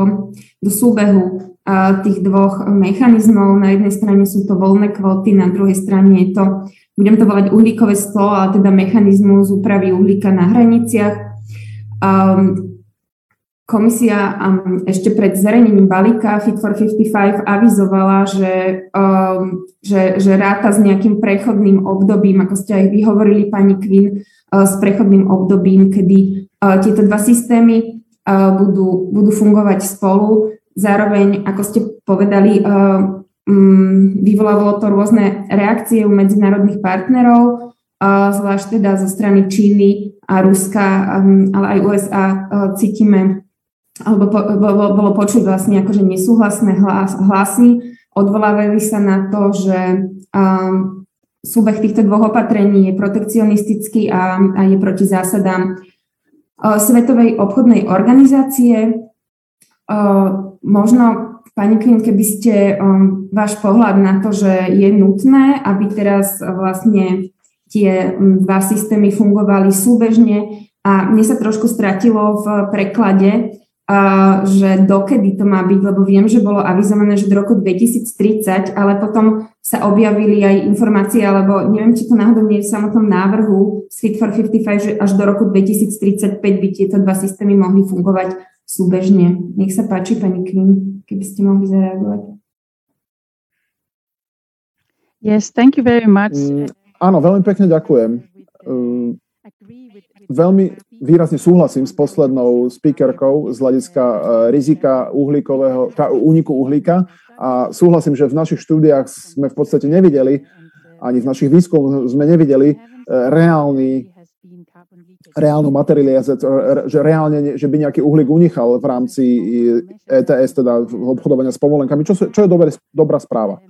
do súbehu uh, tých dvoch mechanizmov. Na jednej strane sú to voľné kvóty, na druhej strane je to, budem to volať uhlíkové stolo, ale teda mechanizmus úpravy uhlíka na hraniciach. Um, Komisia um, ešte pred zverejnením balíka Fit for 55 avizovala, že, um, že, že ráta s nejakým prechodným obdobím, ako ste aj vyhovorili, pani Quinn, uh, s prechodným obdobím, kedy uh, tieto dva systémy uh, budú, budú fungovať spolu. Zároveň, ako ste povedali, uh, um, vyvolávalo to rôzne reakcie u medzinárodných partnerov, uh, zvlášť teda zo strany Číny a Ruska, um, ale aj USA uh, cítime alebo po, bolo, bolo počuť vlastne akože nesúhlasné hlas, hlasy, odvolávali sa na to, že um, súbeh týchto dvoch opatrení je protekcionistický a, a je proti zásadám uh, Svetovej obchodnej organizácie. Uh, možno, pani Kvin, keby ste um, váš pohľad na to, že je nutné, aby teraz vlastne tie um, dva systémy fungovali súbežne a mne sa trošku stratilo v preklade, že dokedy to má byť, lebo viem, že bolo avizované, že do roku 2030, ale potom sa objavili aj informácie, alebo neviem, či to náhodou nie je v samotnom návrhu z Fit for 55, že až do roku 2035 by tieto dva systémy mohli fungovať súbežne. Nech sa páči, pani Kvin, keby ste mohli zareagovať. Yes, thank you very much. Mm, áno, veľmi pekne ďakujem. Uh, veľmi výrazne súhlasím s poslednou speakerkou z hľadiska uh, rizika uhlíkového, tá, úniku uhlíka a súhlasím, že v našich štúdiách sme v podstate nevideli, ani v našich výskumoch sme nevideli uh, reálny reálnu materializáciu, že reálne, že by nejaký uhlík unichal v rámci ETS, teda obchodovania s povolenkami, čo, čo je dobré, dobrá správa.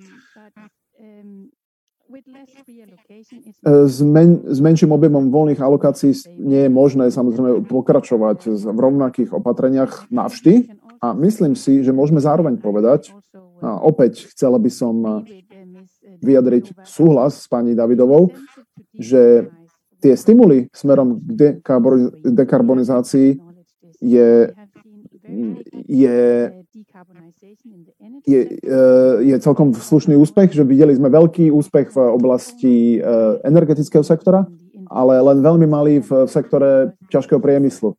S, men, s menším objemom voľných alokácií nie je možné samozrejme pokračovať v rovnakých opatreniach navždy. A myslím si, že môžeme zároveň povedať, a opäť chcela by som vyjadriť súhlas s pani Davidovou, že tie stimuly smerom k dekarbonizácii je je, je, je celkom slušný úspech, že videli sme veľký úspech v oblasti energetického sektora, ale len veľmi malý v sektore ťažkého priemyslu.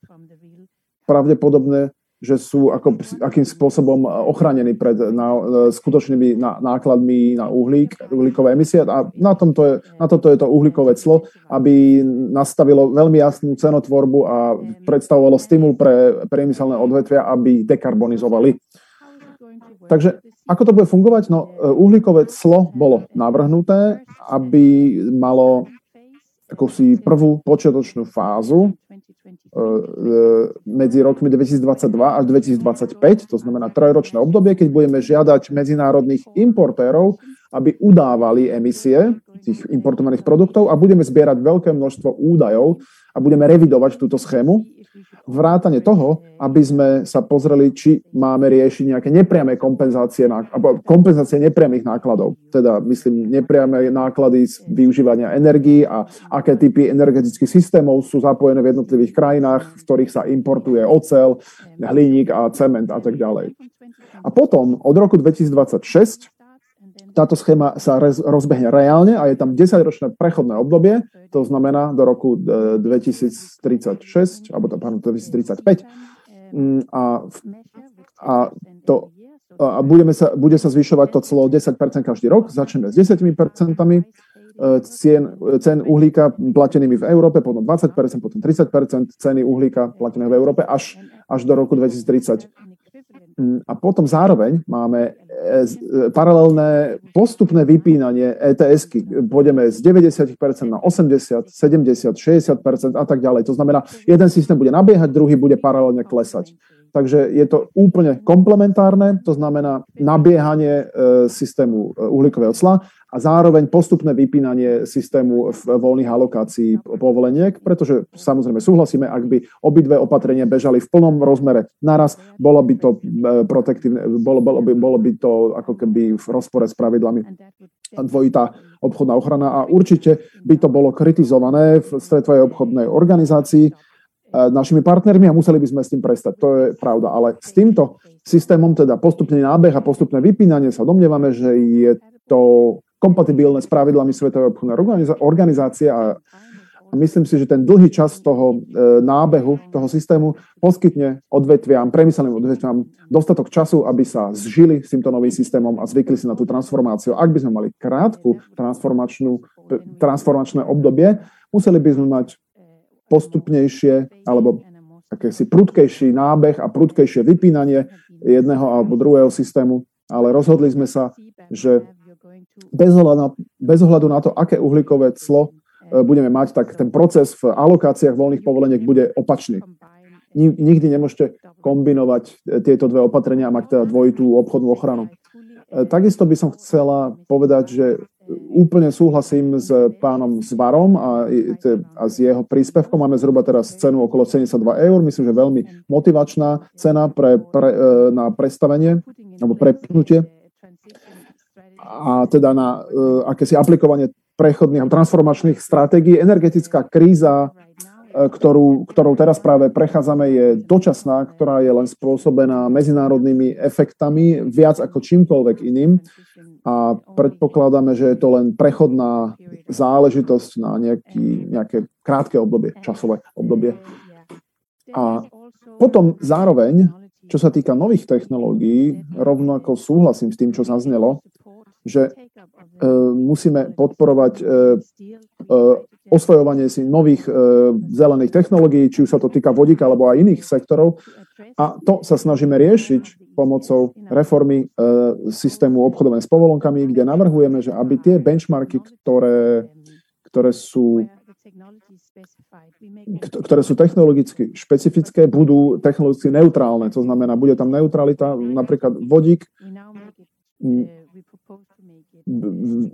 Pravdepodobne že sú ako, akým spôsobom ochránení pred na, skutočnými na, nákladmi na uhlík, uhlíkové emisie. A na, tomto je, na toto je to uhlíkové clo, aby nastavilo veľmi jasnú cenotvorbu a predstavovalo stimul pre priemyselné odvetvia, aby dekarbonizovali. Takže ako to bude fungovať? No, uhlíkové clo bolo navrhnuté, aby malo akúsi prvú počiatočnú fázu medzi rokmi 2022 až 2025, to znamená trojročné obdobie, keď budeme žiadať medzinárodných importérov, aby udávali emisie tých importovaných produktov a budeme zbierať veľké množstvo údajov a budeme revidovať túto schému vrátane toho, aby sme sa pozreli, či máme riešiť nejaké nepriame kompenzácie, kompenzácie nepriamých nákladov. Teda, myslím, nepriame náklady z využívania energii a aké typy energetických systémov sú zapojené v jednotlivých krajinách, v ktorých sa importuje ocel, hliník a cement a tak ďalej. A potom od roku 2026 táto schéma sa rozbehne reálne a je tam 10-ročné prechodné obdobie, to znamená do roku 2036, e, alebo pardon, 2035. Mm, a, a, to, a budeme sa, bude sa zvyšovať to celo 10% každý rok. Začneme s 10% e, cien, cen uhlíka platenými v Európe, potom 20%, potom 30% ceny uhlíka platené v Európe až, až do roku 2030. Mm, a potom zároveň máme e, e, paralelné postupné vypínanie ETS-ky. Pôjdeme z 90% na 80, 70, 60% a tak ďalej. To znamená, jeden systém bude nabiehať, druhý bude paralelne klesať. Takže je to úplne komplementárne, to znamená nabiehanie e, systému uhlíkového cla a zároveň postupné vypínanie systému voľných alokácií povoleniek, pretože samozrejme súhlasíme, ak by obidve opatrenia bežali v plnom rozmere naraz, bolo by to e, protektívne, bolo, bolo, by, bolo by to ako keby v rozpore s pravidlami dvojitá obchodná ochrana a určite by to bolo kritizované v Svetovej obchodnej organizácii e, našimi partnermi a museli by sme s tým prestať. To je pravda. Ale s týmto systémom, teda postupný nábeh a postupné vypínanie sa domnievame, že je to kompatibilné s pravidlami Svetovej obchodnej organizácie a, a myslím si, že ten dlhý čas toho e, nábehu, toho systému poskytne odvetviam, priemyselným odvetviam dostatok času, aby sa zžili s týmto novým systémom a zvykli si na tú transformáciu. Ak by sme mali krátku transformačnú, transformačné obdobie, museli by sme mať postupnejšie alebo akési prudkejší nábeh a prudkejšie vypínanie jedného alebo druhého systému, ale rozhodli sme sa, že bez ohľadu, bez ohľadu na to, aké uhlíkové clo e, budeme mať, tak ten proces v alokáciách voľných povoleniek bude opačný. Nikdy nemôžete kombinovať e, tieto dve opatrenia a mať teda dvojitú obchodnú ochranu. E, takisto by som chcela povedať, že úplne súhlasím s pánom Zvarom a, a s jeho príspevkom. Máme zhruba teraz cenu okolo 72 eur. Myslím, že veľmi motivačná cena pre, pre, na prestavenie alebo prepnutie a teda na uh, akési aplikovanie prechodných a transformačných stratégií. Energetická kríza, uh, ktorú, ktorou teraz práve prechádzame, je dočasná, ktorá je len spôsobená medzinárodnými efektami viac ako čímkoľvek iným. A predpokladáme, že je to len prechodná záležitosť na nejaký, nejaké krátke obdobie, časové obdobie. A potom zároveň, čo sa týka nových technológií, rovnako súhlasím s tým, čo zaznelo, že uh, musíme podporovať uh, uh, osvojovanie si nových zelených technológií, či už sa to týka vodíka alebo aj iných sektorov. A to sa snažíme riešiť pomocou reformy systému obchodovania s povolonkami, kde navrhujeme, že aby tie benchmarky, ktoré, ktoré sú ktoré sú technologicky špecifické, budú technologicky neutrálne. To znamená, bude tam neutralita, napríklad vodík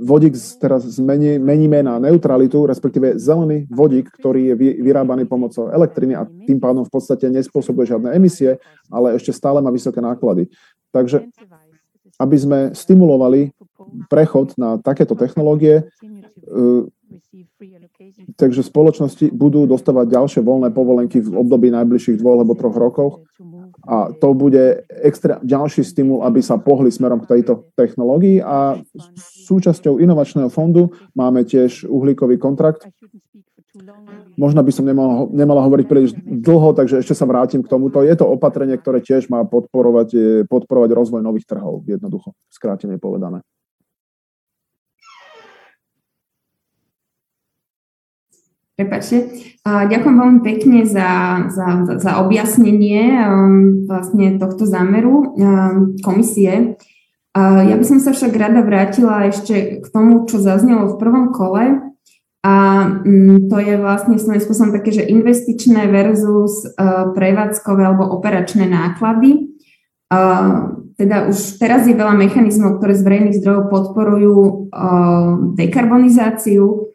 vodík teraz zmení, meníme na neutralitu, respektíve zelený vodík, ktorý je vyrábaný pomocou elektriny a tým pádom v podstate nespôsobuje žiadne emisie, ale ešte stále má vysoké náklady. Takže aby sme stimulovali prechod na takéto technológie, eh, takže spoločnosti budú dostávať ďalšie voľné povolenky v období najbližších dvoch alebo troch rokov A to bude extra, ďalší stimul, aby sa pohli smerom k tejto technológii a súčasťou inovačného fondu máme tiež uhlíkový kontrakt. Možno by som nemala, nemala hovoriť príliš dlho, takže ešte sa vrátim k tomuto. Je to opatrenie, ktoré tiež má podporovať, podporovať rozvoj nových trhov, jednoducho, skrátene povedané. Prepačte. Ďakujem veľmi pekne za, za, za objasnenie um, vlastne tohto zámeru um, komisie. Ja by som sa však rada vrátila ešte k tomu, čo zaznelo v prvom kole. A mm, to je vlastne svojím spôsobom také, že investičné versus uh, prevádzkové alebo operačné náklady. Teda už teraz je veľa mechanizmov, ktoré z verejných zdrojov podporujú uh, dekarbonizáciu.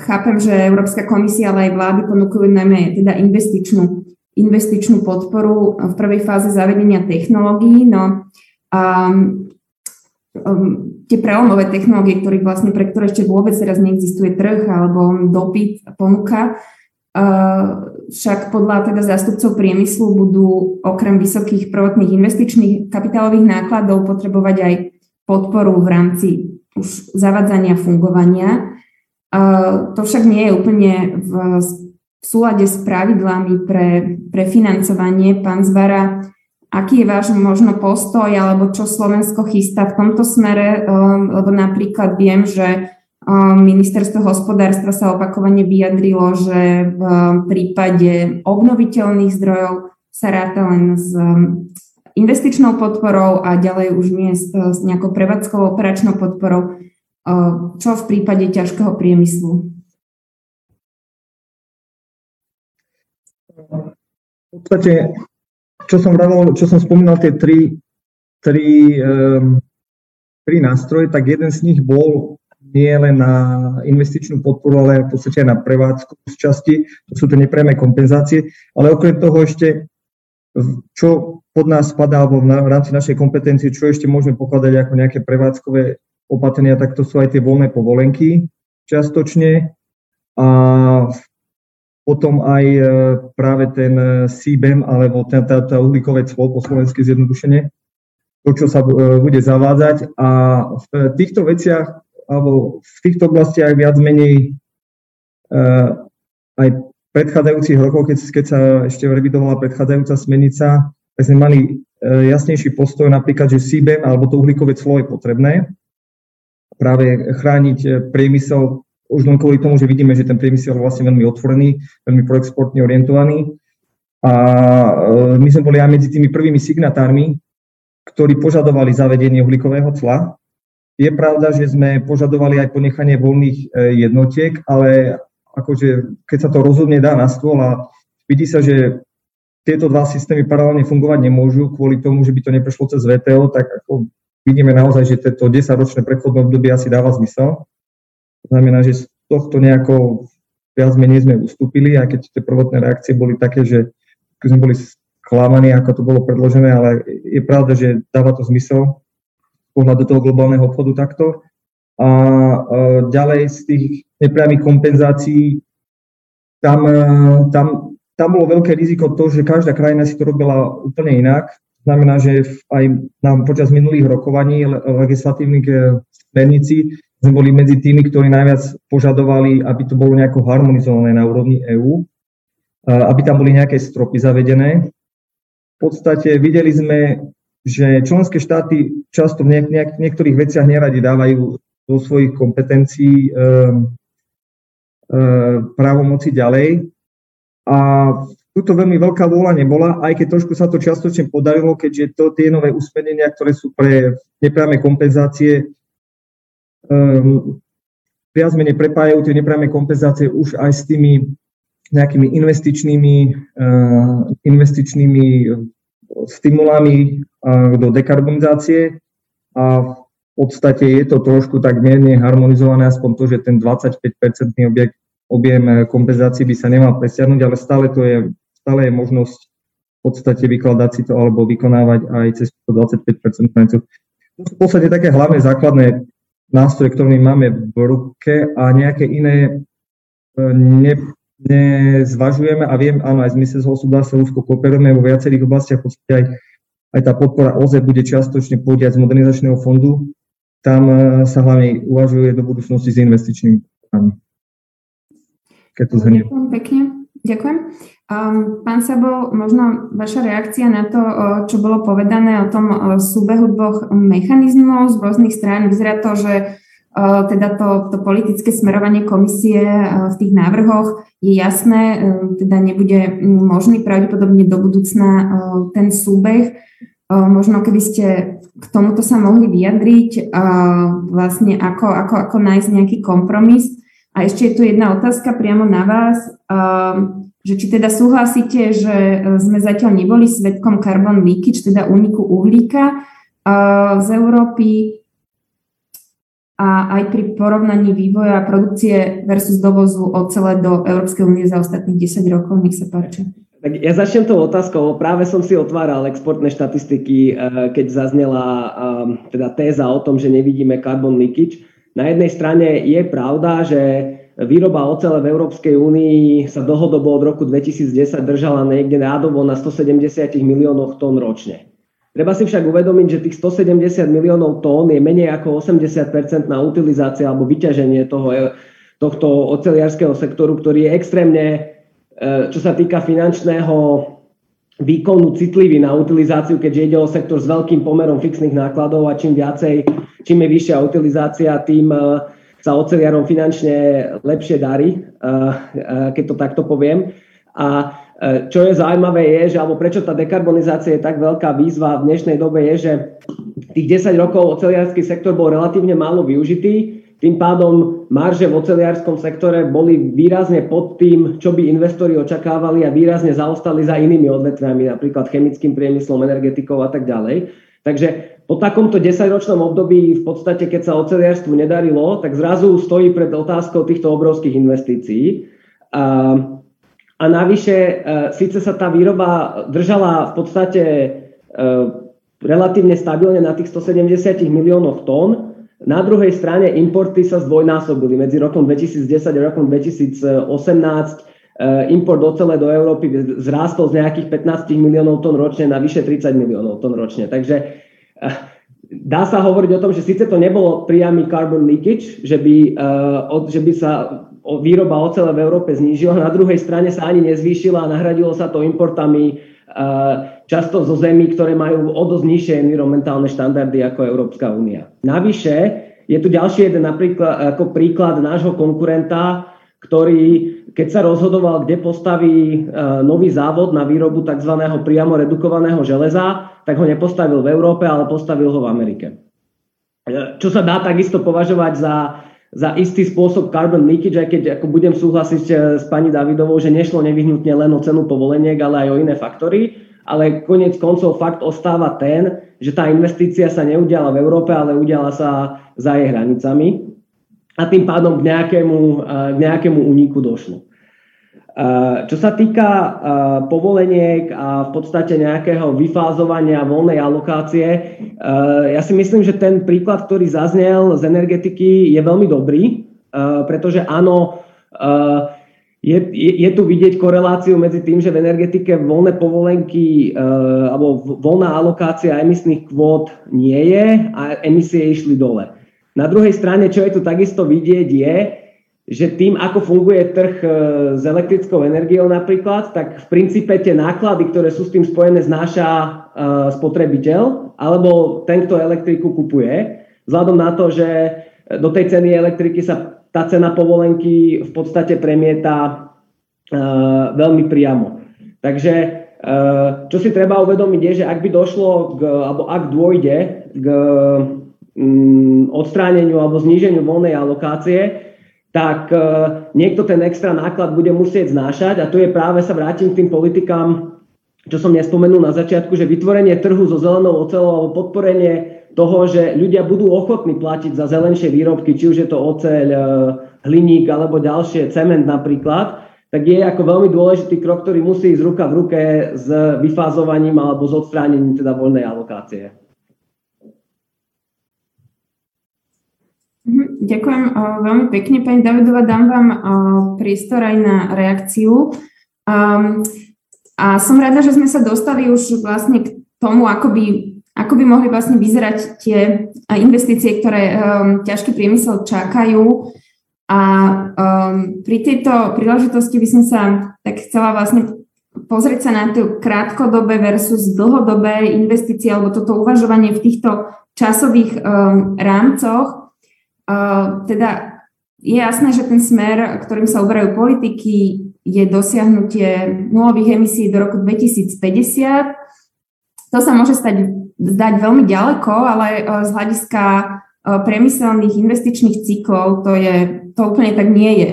Chápem, že Európska komisia, ale aj vlády ponúkajú najmä teda investičnú, investičnú podporu v prvej fáze zavedenia technológií, no um, um, tie prelomové technológie, ktoré vlastne, pre ktoré ešte vôbec teraz neexistuje trh alebo dopyt ponuka, uh, však podľa teda zástupcov priemyslu budú okrem vysokých prvotných investičných kapitálových nákladov potrebovať aj podporu v rámci už zavadzania fungovania. To však nie je úplne v, v súlade s pravidlami pre, pre financovanie. Pán Zvara, aký je váš možno postoj alebo čo Slovensko chystá v tomto smere, um, lebo napríklad viem, že um, ministerstvo hospodárstva sa opakovane vyjadrilo, že v prípade obnoviteľných zdrojov sa ráta len s um, investičnou podporou a ďalej už nie s nejakou prevádzkovou operačnou podporou. Čo v prípade ťažkého priemyslu? V podstate, čo som, vravol, čo som spomínal, tie tri, tri, um, tri nástroje, tak jeden z nich bol nie len na investičnú podporu, ale v podstate aj na prevádzku z časti, to sú tie nepriame kompenzácie, ale okrem toho ešte, čo pod nás spadá, alebo v rámci našej kompetencie, čo ešte môžeme pokladať ako nejaké prevádzkové opatrenia, tak to sú aj tie voľné povolenky čiastočne. A potom aj e, práve ten CBEM, alebo ten, tá, tá uhlíkové clo po slovensky zjednodušenie, to, čo sa e, bude zavádzať. A v týchto veciach, alebo v týchto oblastiach viac menej e, aj predchádzajúcich rokov, keď, keď sa ešte revidovala predchádzajúca smenica, tak sme mali jasnejší postoj napríklad, že CBEM alebo to uhlíkové clo je potrebné, práve chrániť eh, priemysel už len kvôli tomu, že vidíme, že ten priemysel je vlastne veľmi otvorený, veľmi proexportne orientovaný. A eh, my sme boli aj medzi tými prvými signatármi, ktorí požadovali zavedenie uhlíkového cla. Je pravda, že sme požadovali aj ponechanie voľných eh, jednotiek, ale akože keď sa to rozhodne dá na stôl a vidí sa, že tieto dva systémy paralelne fungovať nemôžu kvôli tomu, že by to neprešlo cez VTO, tak ako vidíme naozaj, že toto 10-ročné prechodné obdobie asi dáva zmysel. To znamená, že z tohto nejako viac menej sme ustúpili, aj keď tie prvotné reakcie boli také, že sme boli sklamaní, ako to bolo predložené, ale je pravda, že dáva to zmysel pohľad do toho globálneho obchodu takto. A ďalej z tých nepriamých kompenzácií tam, tam, tam bolo veľké riziko to, že každá krajina si to robila úplne inak Znamená, že aj nám počas minulých rokovaní legislatívnych e, smernici sme boli medzi tými, ktorí najviac požadovali, aby to bolo nejako harmonizované na úrovni EÚ, aby tam boli nejaké stropy zavedené. V podstate videli sme, že členské štáty často v niek- niektorých veciach neradi dávajú do svojich kompetencií e, e, právomoci ďalej. A Tuto veľmi veľká vôľa nebola, aj keď trošku sa to čiastočne podarilo, keďže to tie nové usmernenia, ktoré sú pre nepriame kompenzácie, um, viac menej prepájajú tie nepriame kompenzácie už aj s tými nejakými investičnými, uh, investičnými stimulami uh, do dekarbonizácie. A v podstate je to trošku tak mierne harmonizované, aspoň to, že ten 25-percentný objekt objem kompenzácií by sa nemal presiahnuť, ale stále to je stále je možnosť v podstate vykladať si to alebo vykonávať aj cez 25% hranicu. To sú v podstate také hlavné základné nástroje, ktoré máme v ruke a nejaké iné e, ne, zvažujeme a viem, áno, aj z ministerstva hospodárstva úzko kooperujeme vo viacerých oblastiach, v podstate aj, aj tá podpora OZE bude čiastočne pôjde z modernizačného fondu. Tam e, sa hlavne uvažuje do budúcnosti s investičnými programami. Keď to zhrnie. Ďakujem pekne. Ďakujem. Um, pán Sabo, možno vaša reakcia na to, čo bolo povedané o tom súbehu dvoch mechanizmov z rôznych strán. Vyzerá to, že teda to, to politické smerovanie komisie v tých návrhoch je jasné, teda nebude možný pravdepodobne do budúcna ten súbeh. Možno keby ste k tomuto sa mohli vyjadriť, vlastne ako, ako, ako nájsť nejaký kompromis. A ešte je tu jedna otázka priamo na vás, že či teda súhlasíte, že sme zatiaľ neboli svetkom carbon leakage, teda úniku uhlíka z Európy, a aj pri porovnaní vývoja produkcie versus dovozu ocele do Európskej únie za ostatných 10 rokov. Nech sa páči. Tak ja začnem tou otázkou. Práve som si otváral exportné štatistiky, eh, keď zaznela teda téza o tom, že nevidíme carbon leakage. Na jednej strane je pravda, že výroba ocele v Európskej únii sa dlhodobo od roku 2010 držala niekde rádovo na 170 miliónoch tón ročne. Treba si však uvedomiť, že tých 170 miliónov tón je menej ako 80 na utilizácia alebo vyťaženie toho, e, tohto oceliarského sektoru, ktorý je extrémne, e, čo sa týka finančného výkonu citlivý na utilizáciu, keďže ide o sektor s veľkým pomerom fixných nákladov a čím viacej, čím je vyššia utilizácia, tým e, sa oceliarom finančne lepšie darí, keď to takto poviem. A E, čo je zaujímavé je, že alebo prečo tá dekarbonizácia je tak veľká výzva v dnešnej dobe je, že tých 10 rokov oceliarský sektor bol relatívne málo využitý, tým pádom marže v oceliarskom sektore boli výrazne pod tým, čo by investori očakávali a výrazne zaostali za inými odvetviami, napríklad chemickým priemyslom, energetikou a tak ďalej. Takže po takomto 10-ročnom období v podstate, keď sa oceliarstvu nedarilo, tak zrazu stojí pred otázkou týchto obrovských investícií. A a navyše, e, síce sa tá výroba držala v podstate e, relatívne stabilne na tých 170 miliónoch tón, na druhej strane importy sa zdvojnásobili medzi rokom 2010 a rokom 2018. E, import ocele do Európy zrástol z nejakých 15 miliónov tón ročne na vyše 30 miliónov tón ročne. Takže dá sa hovoriť o tom, že síce to nebolo priamy carbon leakage, že by, že by sa výroba ocele v Európe znížila, na druhej strane sa ani nezvýšila a nahradilo sa to importami často zo zemí, ktoré majú o dosť nižšie environmentálne štandardy ako Európska únia. Navyše je tu ďalší jeden napríklad, ako príklad nášho konkurenta, ktorý, keď sa rozhodoval, kde postaví nový závod na výrobu tzv. priamo redukovaného železa, tak ho nepostavil v Európe, ale postavil ho v Amerike. Čo sa dá takisto považovať za za istý spôsob carbon leakage, aj keď ako budem súhlasiť eh, s pani Davidovou, že nešlo nevyhnutne len o cenu povoleniek, ale aj o iné faktory. Ale konec koncov fakt ostáva ten, že tá investícia sa neudiala v Európe, ale udiala sa za jej hranicami. A tým pádom k nejakému, k nejakému úniku došlo. Čo sa týka povoleniek a v podstate nejakého vyfázovania voľnej alokácie, ja si myslím, že ten príklad, ktorý zaznel z energetiky, je veľmi dobrý, pretože áno, je, je, je tu vidieť koreláciu medzi tým, že v energetike voľné povolenky alebo voľná alokácia emisných kvót nie je a emisie išli dole. Na druhej strane, čo je tu takisto vidieť, je, že tým, ako funguje trh e, s elektrickou energiou napríklad, tak v princípe tie náklady, ktoré sú s tým spojené, znáša e, spotrebiteľ alebo ten, kto elektriku kupuje. Vzhľadom na to, že do tej ceny elektriky sa tá cena povolenky v podstate premieta e, veľmi priamo. Takže čo si treba uvedomiť je, že ak by došlo, k, alebo ak dôjde k odstráneniu alebo zníženiu voľnej alokácie, tak e, niekto ten extra náklad bude musieť znášať a tu je práve sa vrátim k tým politikám, čo som nespomenul na začiatku, že vytvorenie trhu so zelenou oceľou alebo podporenie toho, že ľudia budú ochotní platiť za zelenšie výrobky, či už je to oceľ, e, hliník alebo ďalšie, cement napríklad, tak je ako veľmi dôležitý krok, ktorý musí ísť ruka v ruke s vyfázovaním alebo s odstránením teda voľnej alokácie. Ďakujem veľmi pekne, pani Davidova. Dám vám priestor aj na reakciu. Um, a som rada, že sme sa dostali už vlastne k tomu, ako by, ako by mohli vlastne vyzerať tie investície, ktoré um, ťažký priemysel čakajú. A um, pri tejto príležitosti by som sa tak chcela vlastne pozrieť sa na tie krátkodobé versus dlhodobé investície alebo toto uvažovanie v týchto časových um, rámcoch. Teda je jasné, že ten smer, ktorým sa uberajú politiky, je dosiahnutie nulových emisí do roku 2050. To sa môže stať, zdať veľmi ďaleko, ale e, z hľadiska e, priemyselných investičných cyklov to, je, to úplne tak nie je.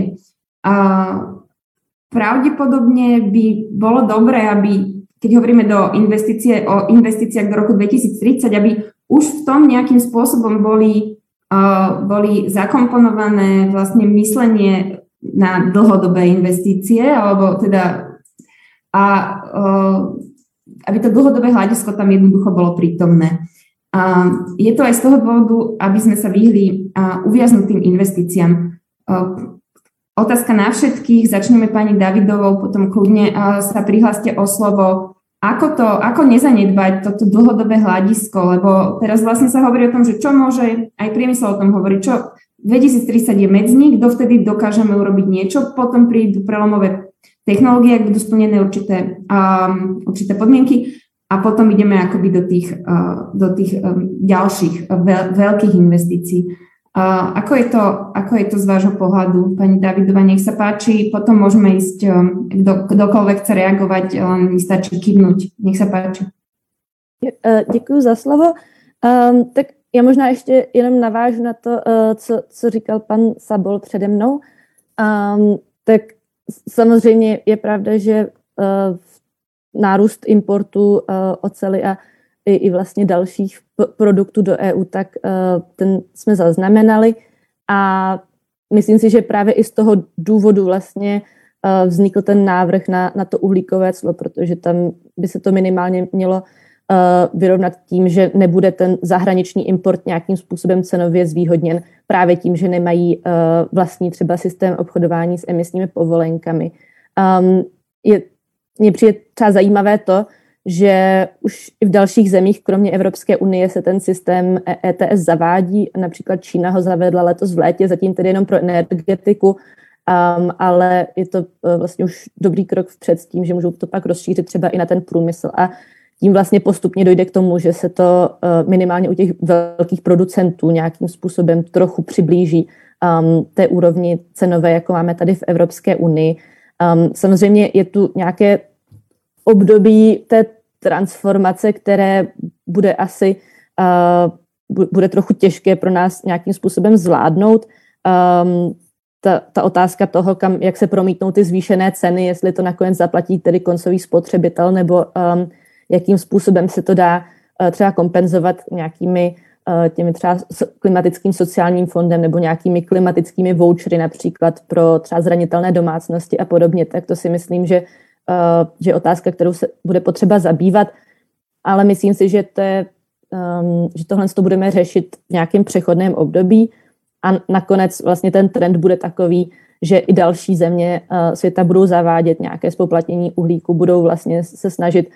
Pravdepodobne by bolo dobré, aby, keď hovoríme do investície, o investíciách do roku 2030, aby už v tom nejakým spôsobom boli, boli zakomponované vlastne myslenie na dlhodobé investície, alebo teda a aby to dlhodobé hľadisko tam jednoducho bolo prítomné. Je to aj z toho dôvodu, aby sme sa vyhli uviaznutým investíciám. Otázka na všetkých, začneme pani Davidovou, potom kľudne sa prihláste o slovo. Ako to, ako nezanedbať toto dlhodobé hľadisko, lebo teraz vlastne sa hovorí o tom, že čo môže, aj priemysel o tom hovorí, čo 2030 je medzník, dovtedy dokážeme urobiť niečo, potom prídu prelomové technológie, ak budú splnené určité, um, určité podmienky. A potom ideme akoby do tých, uh, do tých um, ďalších uh, veľ, veľkých investícií. Uh, ako, je to, ako je to z vášho pohľadu, pani Davidova, nech sa páči, potom môžeme ísť, um, kdo, kdokoľvek chce reagovať, len mi stačí kývnuť. Nech sa páči. Děkuji za slovo. Um, tak já možná ještě jenom navážu na to, eh, co, co říkal pan Sabol přede mnou. Um, tak samozřejmě je pravda, že uh, nárůst importu uh, oceli a i, i vlastně dalších produktů do EU, tak uh, ten jsme zaznamenali a myslím si, že právě i z toho důvodu vlastně uh, vznikl ten návrh na, na to uhlíkové clo, protože tam by se to minimálně mělo Eh, vyrovnat tím, že nebude ten zahraniční import nějakým způsobem cenově zvýhodněn právě tím, že nemají eh, vlastní třeba systém obchodování s emisními povolenkami. Um, je, mně přijde třeba zajímavé to, že už i v dalších zemích, kromě Evropské unie, se ten systém ETS e zavádí. Například Čína ho zavedla letos v létě, zatím tedy jenom pro energetiku, um, ale je to uh, vlastně už dobrý krok vpřed s tím, že můžou to pak rozšířit třeba i na ten průmysl. A tím vlastně postupně dojde k tomu, že se to eh, minimálně u těch velkých producentů nějakým způsobem trochu přiblíží um, té úrovni cenové, jako máme tady v Evropské unii. Um, samozřejmě je tu nějaké období té transformace, které bude asi uh, bude trochu těžké pro nás nějakým způsobem zvládnout. Um, ta, ta otázka toho, kam, jak se promítnou ty zvýšené ceny, jestli to nakonec zaplatí tedy koncový spotřebitel nebo um, jakým způsobem se to dá eh, třeba kompenzovat nějakými eh, těmi třeba klimatickým sociálním fondem nebo nějakými klimatickými vouchery například pro třeba zranitelné domácnosti a podobně, tak to si myslím, že, eh, že je otázka, kterou se bude potřeba zabývat, ale myslím si, že, to je, ehm, že tohle to budeme řešit v nějakém přechodném období a nakonec vlastně ten trend bude takový, že i další země světa budou zavádět nějaké spoplatnění uhlíku, budou vlastně se snažit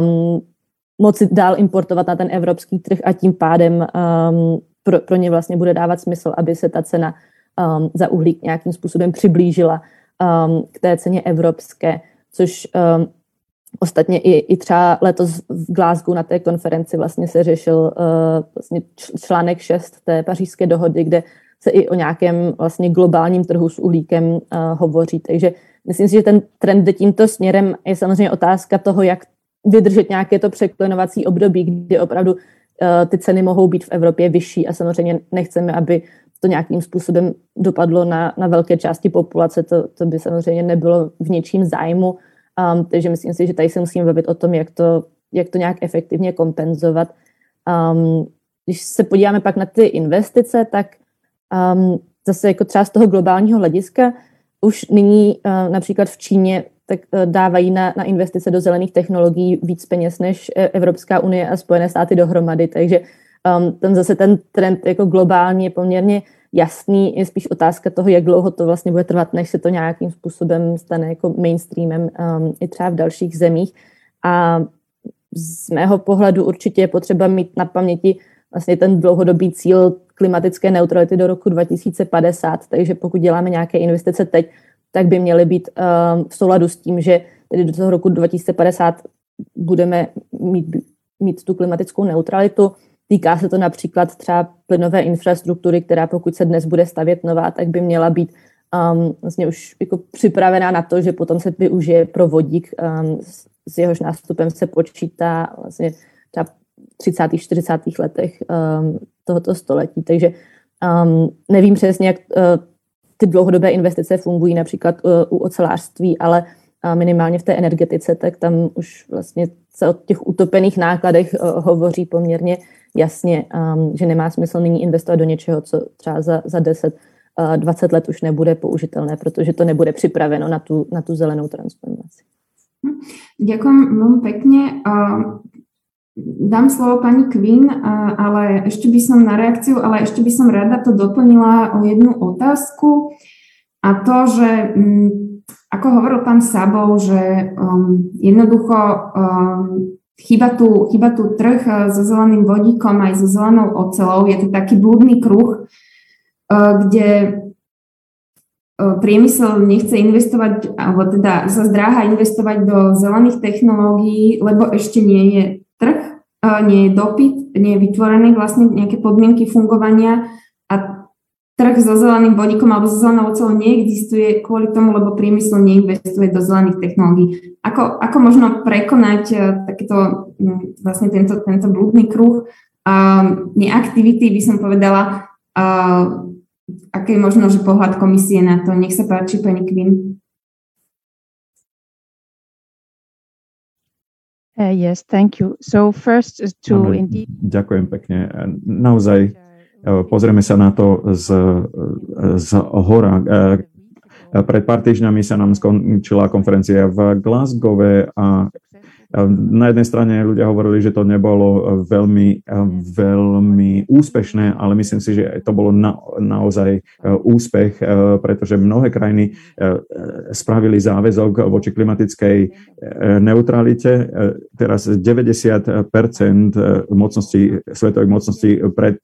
um, moci dál importovat na ten evropský trh a tím pádem um, pro, pro ně vlastně bude dávat smysl, aby se ta cena um, za uhlík nějakým způsobem přiblížila um, k té ceně evropské, což um, ostatně i, i třeba letos v Glasgow na té konferenci vlastně se řešil uh, vlastně článek 6 té pařížské dohody, kde se i o nějakém vlastně globálním trhu s uhlíkem uh, hovoří. Takže myslím si, že ten trend jde tímto směrem. Je samozřejmě otázka toho, jak vydržet nějaké to překlenovací období, kdy opravdu uh, ty ceny mohou být v Evropě vyšší a samozřejmě nechceme, aby to nějakým způsobem dopadlo na, na velké části populace, to, to by samozřejmě nebylo v něčím zájmu, um, takže myslím si, že tady se musíme bavit o tom, jak to, jak to nějak efektivně kompenzovat. Um, když se podíváme pak na ty investice, tak um, zase jako třeba z toho globálního hlediska už nyní uh, například v Číně tak eh, dávají na, na investice do zelených technologií víc peněz než eh, Evropská unie a Spojené státy dohromady. Takže um, ten zase ten trend jako globální je poměrně jasný, je spíš otázka toho, jak dlouho to vlastně bude trvat, než se to nějakým způsobem stane jako mainstreamem um, i třeba v dalších zemích. A z mého pohledu určitě je potřeba mít na paměti vlastně ten dlouhodobý cíl klimatické neutrality do roku 2050, takže pokud děláme nějaké investice teď, tak by měly být um, v souladu s tím, že tedy do toho roku 2050 budeme mít, mít tu klimatickou neutralitu. Týká se to například třeba plynové infrastruktury, která pokud se dnes bude stavět nová, tak by měla být um, vlastně už jako připravená na to, že potom se využije pro vodík, um, s, s jehož nástupem se počítá vlastně třeba 30. 40. letech um, tohoto století. Takže um, nevím přesně, jak uh, ty dlouhodobé investice fungují například uh, u ocelářství, ale uh, minimálně v té energetice, tak tam už vlastně se o těch utopených nákladech uh, hovoří poměrně jasně, um, že nemá smysl nyní investovat do něčeho, co třeba za, za 10 20 let už nebude použitelné, protože to nebude připraveno na tu, na tu zelenou transformaci. Ďakujem veľmi pekne. Dám slovo pani Quinn, ale ešte by som na reakciu, ale ešte by som rada to doplnila o jednu otázku a to, že mm, ako hovoril pán Sabov, že um, jednoducho um, chyba, tu, chyba tu trh so zeleným vodíkom aj so zelenou ocelou, je to taký blúdny kruh, uh, kde priemysel nechce investovať, alebo teda sa zdráha investovať do zelených technológií, lebo ešte nie je trh, nie je dopyt, nie je vytvorený vlastne nejaké podmienky fungovania. A trh so zeleným vodíkom alebo so zelenou ocelou neexistuje kvôli tomu, lebo priemysel neinvestuje do zelených technológií. Ako, ako možno prekonať takéto vlastne tento, tento blúdny kruh uh, neaktivity, by som povedala, uh, aký je možno, že pohľad komisie na to? Nech sa páči, pani Kvin. Uh, yes, thank you. So first to indeed... Ďakujem pekne. Naozaj pozrieme sa na to z, z hora. Uh, pred pár týždňami sa nám skončila konferencia v Glasgow a na jednej strane ľudia hovorili, že to nebolo e, veľmi, e, veľmi úspešné, ale myslím si, že to bolo na, naozaj e, úspech, pretože mnohé krajiny spravili záväzok voči klimatickej neutralite. Teraz 90 mocností, svetových mocností pred,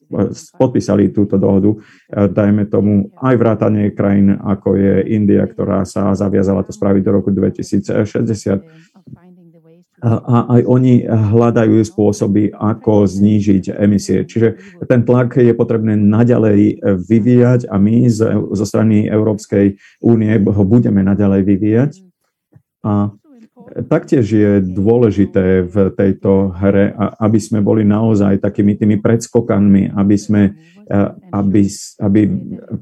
podpísali túto dohodu. Dajme tomu aj vrátanie krajín, ako je India, ktorá sa zaviazala to spraviť do roku 2060 a aj oni hľadajú spôsoby, ako znížiť emisie. Čiže ten tlak je potrebné naďalej vyvíjať a my zo strany Európskej únie ho budeme naďalej vyvíjať. A taktiež je dôležité v tejto hre, aby sme boli naozaj takými tými predskokanmi, aby sme aby, aby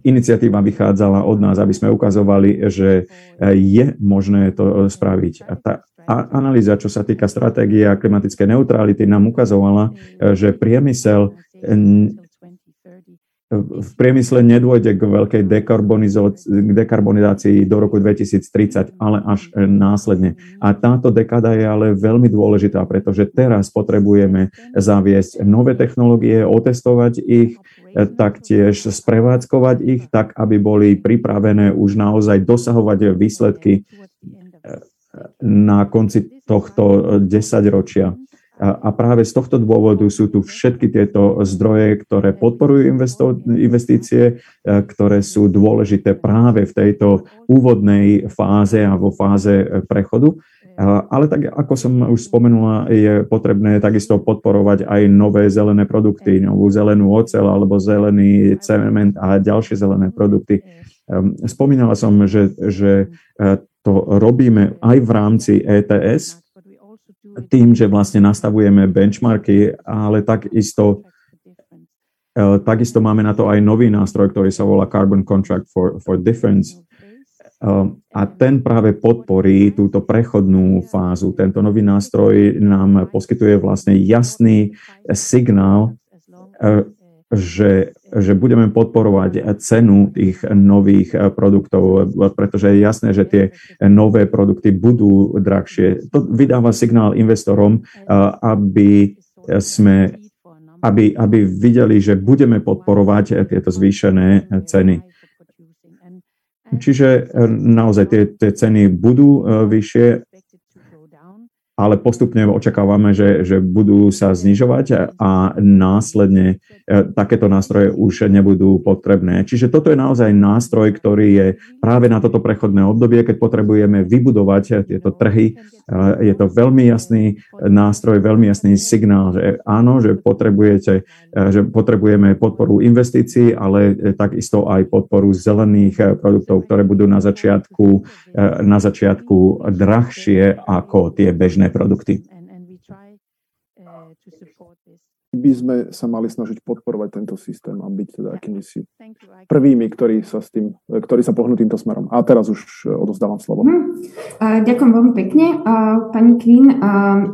iniciatíva vychádzala od nás, aby sme ukazovali, že je možné to spraviť. A tá, a analýza, čo sa týka stratégie a klimatickej neutrality, nám ukazovala, že priemysel v priemysle nedôjde k veľkej dekarbonizácii do roku 2030, ale až následne. A táto dekáda je ale veľmi dôležitá, pretože teraz potrebujeme zaviesť nové technológie, otestovať ich, taktiež sprevádzkovať ich tak, aby boli pripravené už naozaj dosahovať výsledky na konci tohto desaťročia. A práve z tohto dôvodu sú tu všetky tieto zdroje, ktoré podporujú investície, e, ktoré sú dôležité práve v tejto úvodnej fáze a vo fáze e, prechodu. Ale tak, ako som už spomenula, je potrebné takisto podporovať aj nové zelené produkty, novú zelenú ocel alebo zelený cement a ďalšie zelené produkty. Ehm, spomínala som, že, že to robíme aj v rámci ETS, tým, že vlastne nastavujeme benchmarky, ale takisto, uh, takisto máme na to aj nový nástroj, ktorý sa volá Carbon Contract for, for Difference. Uh, a ten práve podporí túto prechodnú fázu. Tento nový nástroj nám poskytuje vlastne jasný signál, uh, že, že budeme podporovať cenu tých nových eh, produktov, pretože je jasné, že tie nové produkty budú drahšie. To vydáva signál investorom, eh, aby sme aby, aby videli, že budeme podporovať tieto zvýšené ceny. Čiže naozaj tie, tie ceny budú vyššie ale postupne očakávame, že, že budú sa znižovať a následne e, takéto nástroje už nebudú potrebné. Čiže toto je naozaj nástroj, ktorý je práve na toto prechodné obdobie, keď potrebujeme vybudovať tieto trhy. E, je to veľmi jasný nástroj, veľmi jasný signál, že áno, že potrebujete, e, že potrebujeme podporu investícií, ale takisto aj podporu zelených produktov, ktoré budú na začiatku, na začiatku drahšie ako tie bežné iné produkty. By sme sa mali snažiť podporovať tento systém a byť teda akýmisi prvými, ktorí sa, s tým, ktorí sa pohnú týmto smerom. A teraz už e, odozdávam slovo. Hmm. Ďakujem veľmi pekne. Pani Quinn,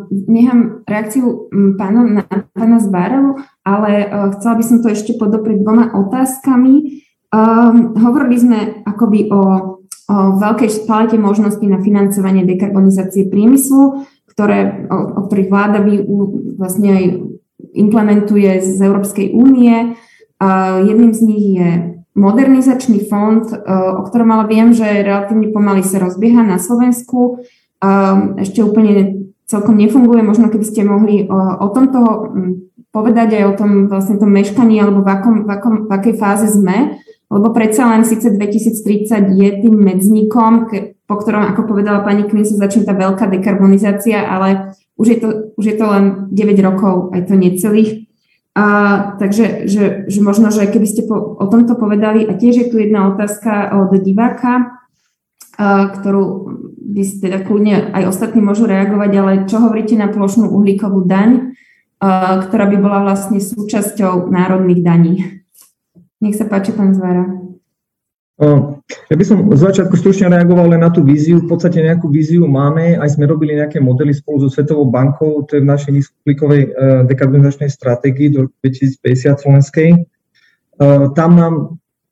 nechám reakciu pána, na pána Zbárevu, ale e, chcela by som to ešte podopriť dvoma otázkami. Um, hovorili sme akoby o, o veľkej palete možností na financovanie dekarbonizácie priemyslu ktoré, o, o ktorých vláda by vlastne aj implementuje z Európskej únie. Jedným z nich je modernizačný fond, e, o ktorom ale viem, že relatívne pomaly sa rozbieha na Slovensku. Ešte úplne celkom nefunguje. Možno keby ste mohli o, o tomto povedať aj o tom vlastne tom meškaní alebo v, akom, v, akom, v akej fáze sme, lebo predsa len síce 2030 je tým medzníkom, po ktorom, ako povedala pani Kvin, sa začne tá veľká dekarbonizácia, ale už je to, už je to len 9 rokov, aj to necelých. A, takže že, že možno, že keby ste po, o tomto povedali, a tiež je tu jedna otázka od diváka, a, ktorú by ste teda kľudne aj ostatní môžu reagovať, ale čo hovoríte na plošnú uhlíkovú daň, a, ktorá by bola vlastne súčasťou národných daní? Nech sa páči, pán Zvara. Ja by som z začiatku stručne reagoval len na tú víziu. V podstate nejakú víziu máme, aj sme robili nejaké modely spolu so Svetovou bankou, to je v našej nízkouhlíkovej e, dekarbonizačnej stratégii do 2050 slovenskej. E, tam nám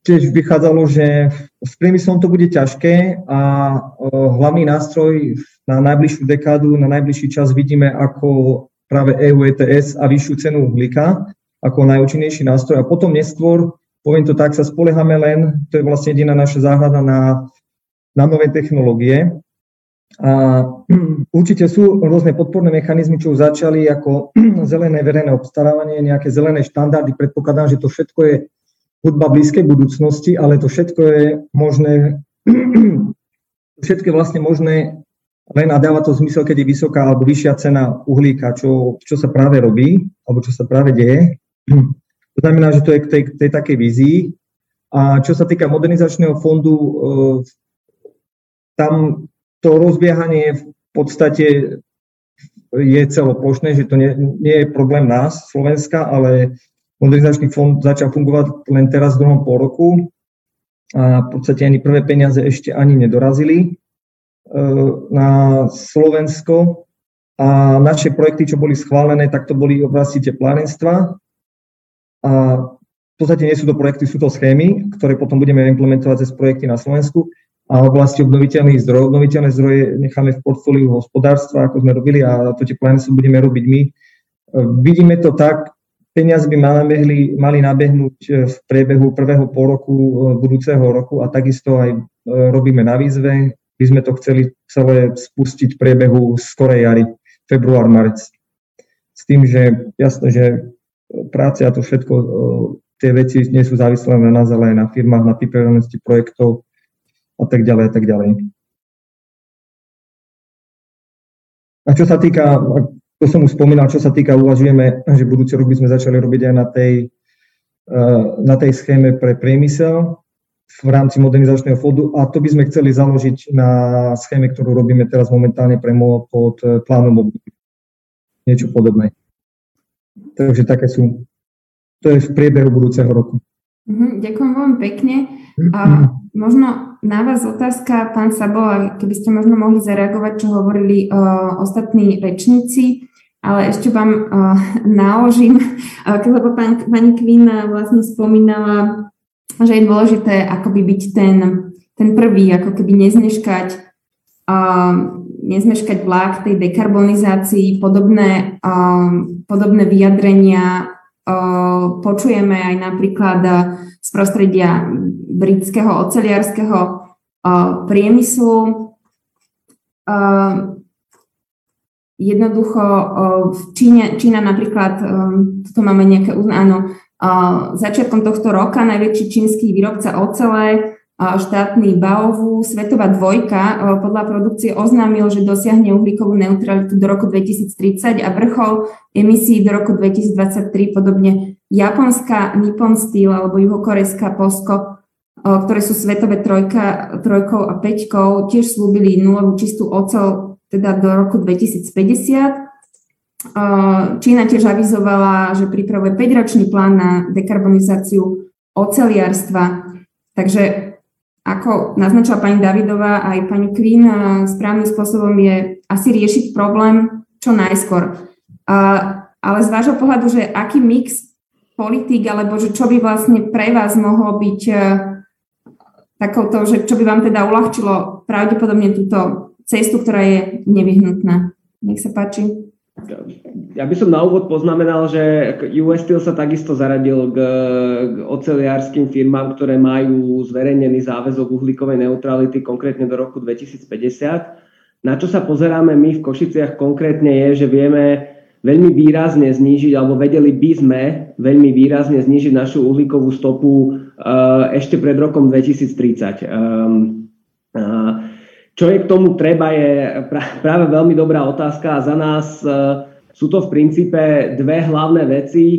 tiež vychádzalo, že s priemyslom to bude ťažké a e, hlavný nástroj na najbližšiu dekádu, na najbližší čas vidíme ako práve EU ETS a vyššiu cenu uhlíka ako najúčinnejší nástroj. A potom neskôr poviem to tak, sa spoliehame len, to je vlastne jediná naša záhrada na, na nové technológie. A určite sú rôzne podporné mechanizmy, čo už začali ako zelené verejné obstarávanie, nejaké zelené štandardy. Predpokladám, že to všetko je hudba blízkej budúcnosti, ale to všetko je možné, všetko je vlastne možné len a dáva to zmysel, keď je vysoká alebo vyššia cena uhlíka, čo, čo sa práve robí, alebo čo sa práve deje. To znamená, že to je k tej, tej takej vízii. A čo sa týka modernizačného fondu, e, tam to rozbiehanie v podstate je celoplošné, že to nie, nie je problém nás, Slovenska, ale modernizačný fond začal fungovať len teraz v druhom pol roku a v podstate ani prvé peniaze ešte ani nedorazili e, na Slovensko a naše projekty, čo boli schválené, tak to boli oblasti teplárenstva a v podstate nie sú to projekty, sú to schémy, ktoré potom budeme implementovať cez projekty na Slovensku a v oblasti obnoviteľných zdrojov. Obnoviteľné zdroje necháme v portfóliu hospodárstva, ako sme robili a to tie plány budeme robiť my. E, vidíme to tak, peniaze by mali, mali nabehnúť e, v priebehu prvého pol roku e, budúceho roku a takisto aj robíme na výzve. By sme to chceli celé spustiť v priebehu skorej jary, február, marec. S tým, že jasné, že práce a to všetko, tie veci nie sú závislé na nás, ale aj na firmách, na pripravenosti projektov a tak ďalej a tak ďalej. A čo sa týka, to som už spomínal, čo sa týka, uvažujeme, že budúci rok by sme začali robiť aj na tej, na tej schéme pre priemysel v rámci modernizačného fondu a to by sme chceli založiť na schéme, ktorú robíme teraz momentálne pre pod plánom období. Niečo podobné. Takže také sú, to je v priebehu budúceho roku. Uh-huh, ďakujem veľmi pekne. A možno na vás otázka, pán Sabo, keby ste možno mohli zareagovať, čo hovorili uh, ostatní rečníci, ale ešte vám uh, náložím, uh, lebo pán, pani Kvin vlastne spomínala, že je dôležité akoby byť ten, ten prvý, ako keby nezneškať uh, nezmeškať vlak tej dekarbonizácii, podobné, um, podobné vyjadrenia počujeme aj napríklad z prostredia britského oceliarského priemyslu. Jednoducho v Číne, Čína napríklad, tu máme nejaké, áno, začiatkom tohto roka najväčší čínsky výrobca ocele štátny Baovu, Svetová dvojka e, podľa produkcie oznámil, že dosiahne uhlíkovú neutralitu do roku 2030 a vrchol emisí do roku 2023, podobne Japonská Nippon Steel alebo juhokorejská Posko, e, ktoré sú svetové trojka, trojkou a peťkou, tiež slúbili nulovú čistú ocel teda do roku 2050. E, Čína tiež avizovala, že pripravuje 5-ročný plán na dekarbonizáciu oceliarstva. Takže ako naznačila pani Davidová aj pani Queen, správnym spôsobom je asi riešiť problém čo najskôr. Ale z vášho pohľadu, že aký mix politik, alebo že čo by vlastne pre vás mohlo byť e, takouto, že čo by vám teda uľahčilo pravdepodobne túto cestu, ktorá je nevyhnutná. Nech sa páči. Ja by som na úvod poznamenal, že US Steel sa takisto zaradil k, k oceliárským firmám, ktoré majú zverejnený záväzok uhlíkovej neutrality konkrétne do roku 2050. Na čo sa pozeráme my v Košiciach konkrétne je, že vieme veľmi výrazne znížiť, alebo vedeli by sme veľmi výrazne znížiť našu uhlíkovú stopu uh, ešte pred rokom 2030. Um, uh, čo je k tomu treba, je práve veľmi dobrá otázka a za nás e, sú to v princípe dve hlavné veci, e,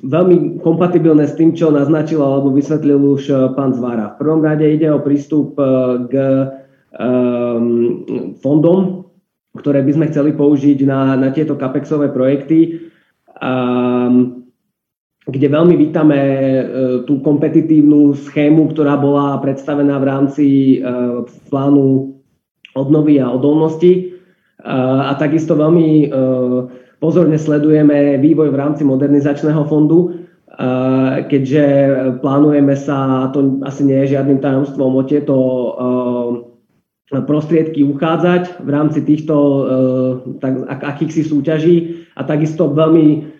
veľmi kompatibilné s tým, čo naznačil alebo vysvetlil už e, pán Zvára. V prvom rade ide o prístup k fondom, ktoré by sme chceli použiť na, na tieto capexové projekty kde veľmi vítame tú kompetitívnu schému, ktorá bola predstavená v rámci plánu obnovy a odolnosti. E, a takisto veľmi pozorne sledujeme vývoj v rámci modernizačného fondu, keďže plánujeme sa, to asi nie je žiadnym tajomstvom, o tieto prostriedky uchádzať v rámci týchto tak, akýchsi súťaží a takisto veľmi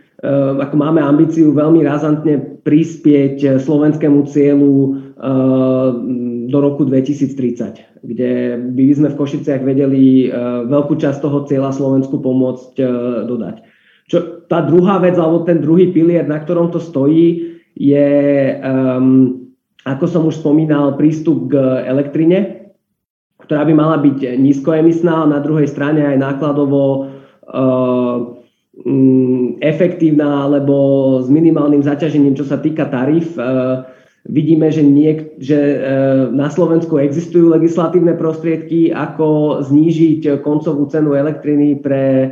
ako máme ambíciu veľmi razantne prispieť slovenskému cieľu do roku 2030, kde by sme v Košiciach vedeli eh, veľkú časť toho cieľa Slovensku pomôcť eh, dodať. Čo, tá druhá vec, alebo ten druhý pilier, na ktorom to stojí, je, um, ako som už spomínal, prístup k elektrine, ktorá by mala byť nízkoemisná, a na druhej strane aj nákladovo uh, Mm, efektívna alebo s minimálnym zaťažením, čo sa týka tarif. E, vidíme, že, niek- že e, na Slovensku existujú legislatívne prostriedky, ako znížiť koncovú cenu elektriny pre e,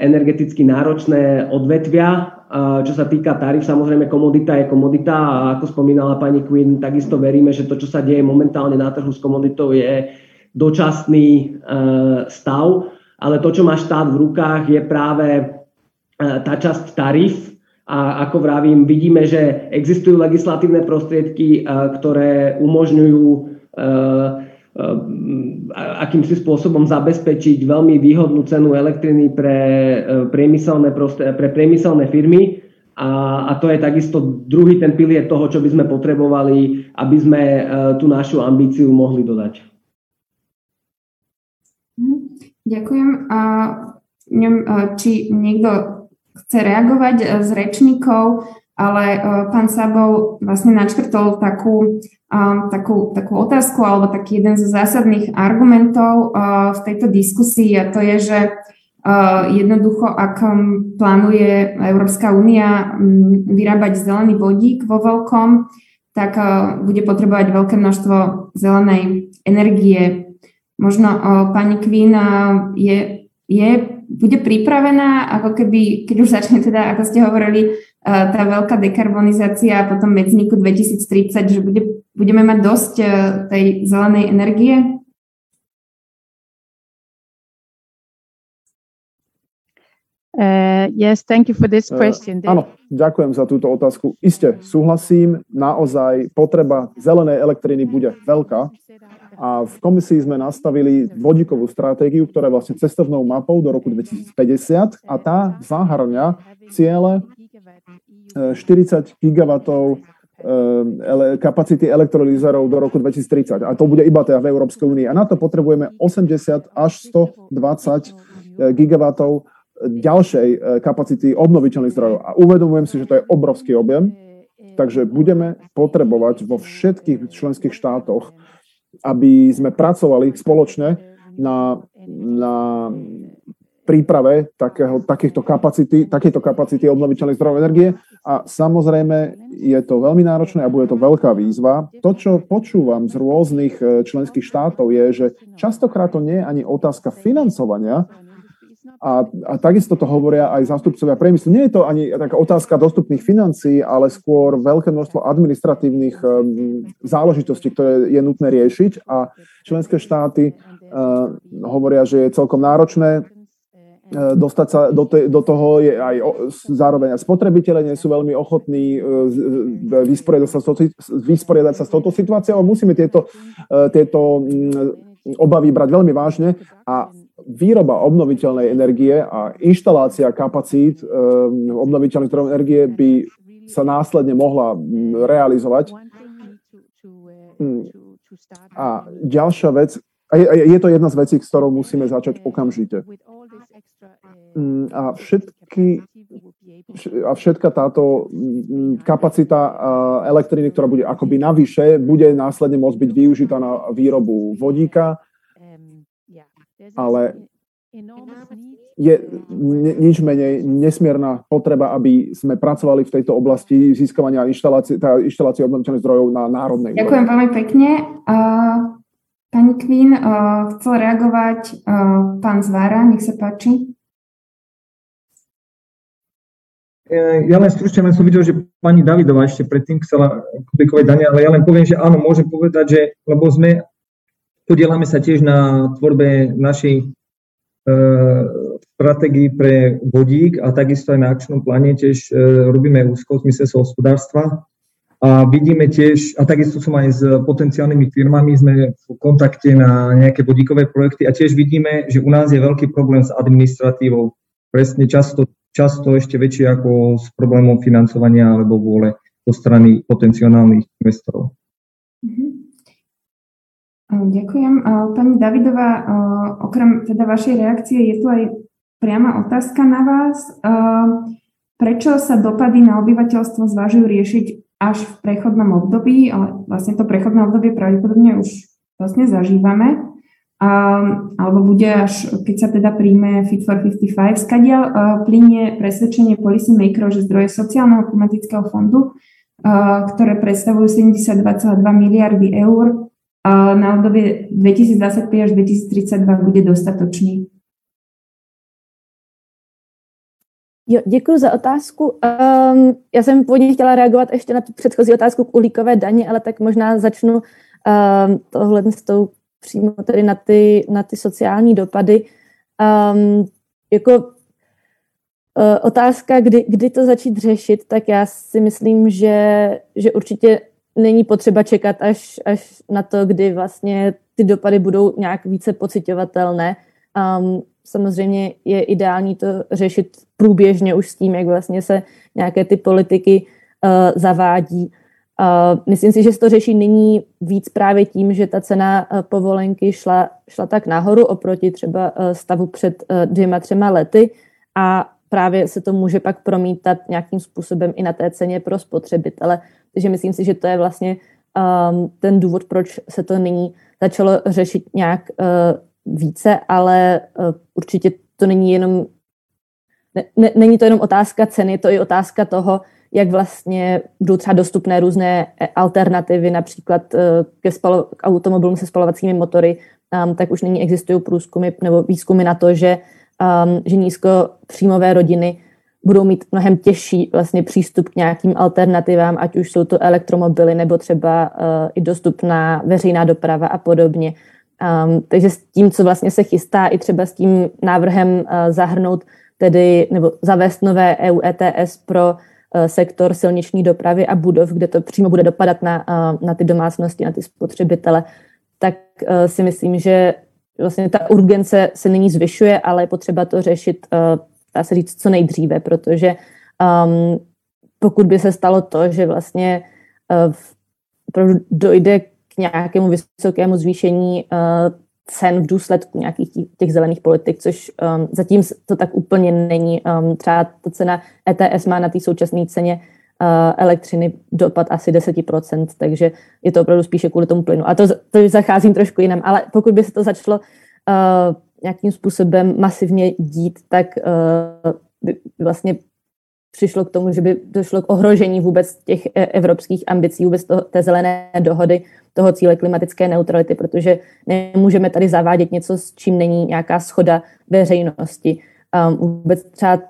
energeticky náročné odvetvia. Čo sa týka tarif, samozrejme komodita je komodita a ako spomínala pani Quinn, takisto veríme, že to, čo sa deje momentálne na trhu s komoditou je dočasný stav, ale to, čo má štát v rukách, je práve E, tá časť tarif a ako vravím, vidíme, že existujú legislatívne prostriedky, e, ktoré umožňujú e, akýmsi spôsobom zabezpečiť veľmi výhodnú cenu elektriny pre priemyselné, pre priemyselné firmy. A, a to je takisto druhý ten pilier toho, čo by sme potrebovali, aby sme tú našu ambíciu mohli dodať. Mhm. Ďakujem. A či niekto chce reagovať e, z rečníkov, ale e, pán Sabov vlastne načrtol takú, e, takú, takú otázku alebo taký jeden zo zásadných argumentov v tejto diskusii a to je, že jednoducho, ak plánuje Európska únia vyrábať zelený vodík vo veľkom, tak bude potrebovať veľké množstvo zelenej energie. Možno pani Queen je, je bude pripravená, ako keby, keď už začne teda, ako ste hovorili, e, tá veľká dekarbonizácia a potom medzníku 2030, že bude, budeme mať dosť e, tej zelenej energie? Uh, yes, thank you for this question. Uh, áno, ďakujem za túto otázku. Isté, súhlasím, naozaj potreba zelenej elektriny bude veľká a v komisii sme nastavili vodíkovú stratégiu, ktorá je vlastne cestovnou mapou do roku 2050 a tá zahrňa ciele 40 gigawatov kapacity elektrolízerov do roku 2030. A to bude iba teda v Európskej únii. A na to potrebujeme 80 až 120 gigawatov ďalšej kapacity obnoviteľných zdrojov. A uvedomujem si, že to je obrovský objem, takže budeme potrebovať vo všetkých členských štátoch, aby sme pracovali spoločne na, na príprave takého, takýchto kapacity, takéto kapacity obnoviteľných zdrojov energie a samozrejme je to veľmi náročné a bude to veľká výzva. To, čo počúvam z rôznych e, členských štátov je, že častokrát to nie je ani otázka financovania, a, a takisto to hovoria aj zástupcovia priemyslu. Nie je to ani taká otázka dostupných financií, ale skôr veľké množstvo administratívnych um, záležitostí, ktoré je nutné riešiť. A členské štáty uh, hovoria, že je celkom náročné E, dostať sa do, te, do toho. Je aj o, zároveň aj spotrebiteľe nie sú veľmi ochotní vysporiadať sa, vysporiadať sa s touto situáciou, musíme tieto, tieto mm, obavy brať veľmi vážne. A výroba obnoviteľnej energie a inštalácia kapacít obnoviteľných zdrojov energie by sa následne mohla mm, realizovať. Mm. A ďalšia vec, a je, je to jedna z vecí, s ktorou musíme začať okamžite. Mm, a všetky a všetka táto kapacita elektriny, ktorá bude akoby navyše, bude následne môcť byť využitá na výrobu vodíka, ale je nič menej nesmierna potreba, aby sme pracovali v tejto oblasti získavania inštalácie, inštalácie obnoviteľných zdrojov na národnej Ďakujem veľmi pekne. Pani Queen, chcel reagovať pán Zvára, nech sa páči. E, ja len stručne len som videl, že pani Davidová ešte predtým chcela publikovať dane, ale ja len poviem, že áno, môžem povedať, že lebo sme, podielame sa tiež na tvorbe našej e, stratégii pre vodík a takisto aj na akčnom pláne tiež e, robíme úzko v zmysle hospodárstva a vidíme tiež, a takisto som aj s potenciálnymi firmami, sme v kontakte na nejaké vodíkové projekty a tiež vidíme, že u nás je veľký problém s administratívou. Presne často často ešte väčšie ako s problémom financovania alebo vôle zo strany potenciálnych investorov. Ďakujem. Pani Davidová, okrem teda vašej reakcie je tu aj priama otázka na vás. Prečo sa dopady na obyvateľstvo zvažujú riešiť až v prechodnom období, ale vlastne to prechodné obdobie pravdepodobne už vlastne zažívame alebo bude až, keď sa teda príjme Fit for 55, skadiaľ plinie presvedčenie policy makerov, že zdroje sociálneho klimatického fondu, ktoré predstavujú 72,2 miliardy eur, na obdobie 2025 až 2032 bude dostatočný. Jo, děkuji za otázku. Um, já jsem původně chtěla reagovat ještě na tu předchozí otázku k uhlíkové daně, ale tak možná začnu um, tohle s tou přímo tedy na ty, na ty sociální dopady. Um, jako uh, otázka, kdy, kdy to začít řešit, tak já si myslím, že, že určitě není potřeba čekat až, až na to, kdy vlastně ty dopady budou nějak více pocitovatelné. Um, samozřejmě je ideální to řešit průběžně už s tím, jak vlastně se nějaké ty politiky uh, zavádí. Uh, myslím si, že se to řeší nyní víc právě tím, že ta cena uh, povolenky šla, šla tak nahoru oproti třeba uh, stavu před uh, dvěma, třema lety a právě se to může pak promítat nějakým způsobem i na té ceně pro spotřebitele. Takže myslím si, že to je vlastně um, ten důvod, proč se to nyní začalo řešit nějak uh, více, ale uh, určitě to není jenom ne, ne, není to jenom otázka ceny, to je otázka toho, jak vlastně budou třeba dostupné různé eh, alternativy, například ke spalo, k automobilům se spalovacími motory, um, tak už nyní existují průzkumy nebo výzkumy na to, že, um, že nízkopříjmové rodiny budou mít mnohem těžší vlastně přístup k nějakým alternativám, ať už jsou to elektromobily nebo třeba uh, i dostupná veřejná doprava a podobně. Um, takže s tím, co vlastně se chystá, i třeba s tím návrhem uh, zahrnout tedy nebo zavést nové EU ETS pro Eh, sektor silniční dopravy a budov, kde to přímo bude dopadat na, eh, na ty domácnosti, na ty spotřebitele, tak eh, si myslím, že vlastně ta urgence se nyní zvyšuje, ale je potřeba to řešit, dá se říct, co nejdříve, protože Um, pokud by se stalo to, že vlastně uh, dojde k nějakému vysokému zvýšení uh, cen v důsledku nějakých těch zelených politik, což um, zatím to tak úplně není. Um, třeba ta cena ETS má na té současné ceně uh, elektřiny dopad asi 10%, takže je to opravdu spíše kvůli tomu plynu. A to, to zacházím trošku jinam, ale pokud by se to začalo uh, nějakým způsobem masivně dít, tak uh, by vlastně přišlo k tomu, že by došlo k ohrožení vůbec těch e, evropských ambicí, vůbec toho, té zelené dohody, toho cíle klimatické neutrality, protože nemůžeme tady zavádět něco, s čím není nějaká schoda veřejnosti. Um, vůbec třeba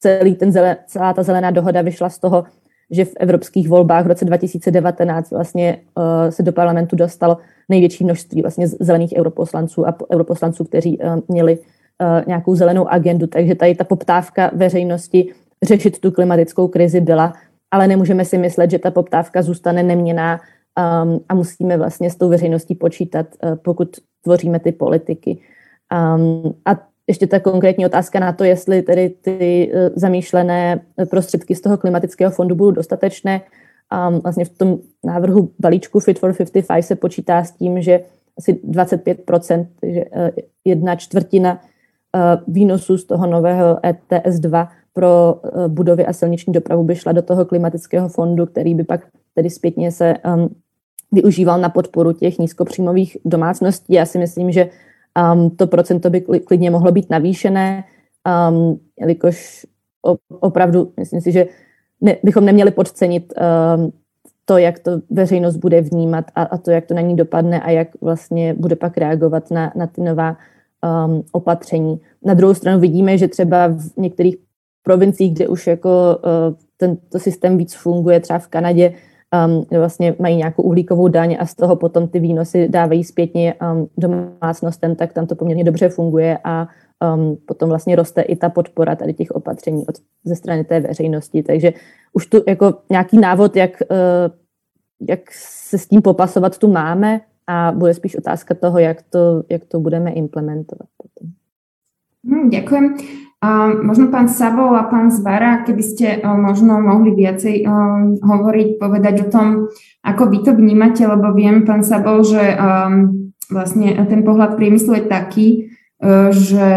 celý ten zelen, celá ta zelená dohoda vyšla z toho, že v evropských volbách v roce 2019 vlastně uh, se do parlamentu dostalo největší množství vlastně zelených europoslanců a europoslanců, kteří uh, měli uh, nějakou zelenou agendu. Takže tady ta poptávka veřejnosti řešit tu klimatickou krizi byla, ale nemůžeme si myslet, že ta poptávka zůstane neměná um, a musíme vlastně s tou veřejností počítat, uh, pokud tvoříme ty politiky. Um, a ještě ta konkrétní otázka na to, jestli tedy ty uh, zamýšlené prostředky z toho klimatického fondu budou dostatečné. Um, vlastně v tom návrhu balíčku Fit for 55 se počítá s tím, že asi 25%, takže uh, jedna čtvrtina uh, výnosů z toho nového ETS 2 pro uh, budovy a silniční dopravu by šla do toho klimatického fondu, který by pak tedy zpětně se um, využíval na podporu těch nízkopříjmových domácností. Já si myslím, že um, to procento by klidně mohlo být navýšené, um, jelikož opravdu myslím si, že ne, bychom neměli podcenit um, to, jak to veřejnost bude vnímat a, a to, jak to na ní dopadne a jak vlastně bude pak reagovat na, na ty nová um, opatření. Na druhou stranu vidíme, že třeba v některých provinciích, kde už jako uh, tento systém víc funguje, třeba v Kanadě, um, vlastně mají nějakou uhlíkovou daň a z toho potom ty výnosy dávají zpětně um, domácnostem, tak tam to poměrně dobře funguje a um, potom vlastně roste i ta podpora tady těch opatření od, ze strany té veřejnosti. Takže už tu jako nějaký návod, jak, uh, jak se s tím popasovat, tu máme a bude spíš otázka toho, jak to, jak to budeme implementovat potom. Hmm, ďakujem. Možno pán Sabo a pán Zvara, keby ste uh, možno mohli viacej uh, hovoriť, povedať o tom, ako vy to vnímate, lebo viem, pán Sabo, že um, vlastne ten pohľad priemyslu je taký, že,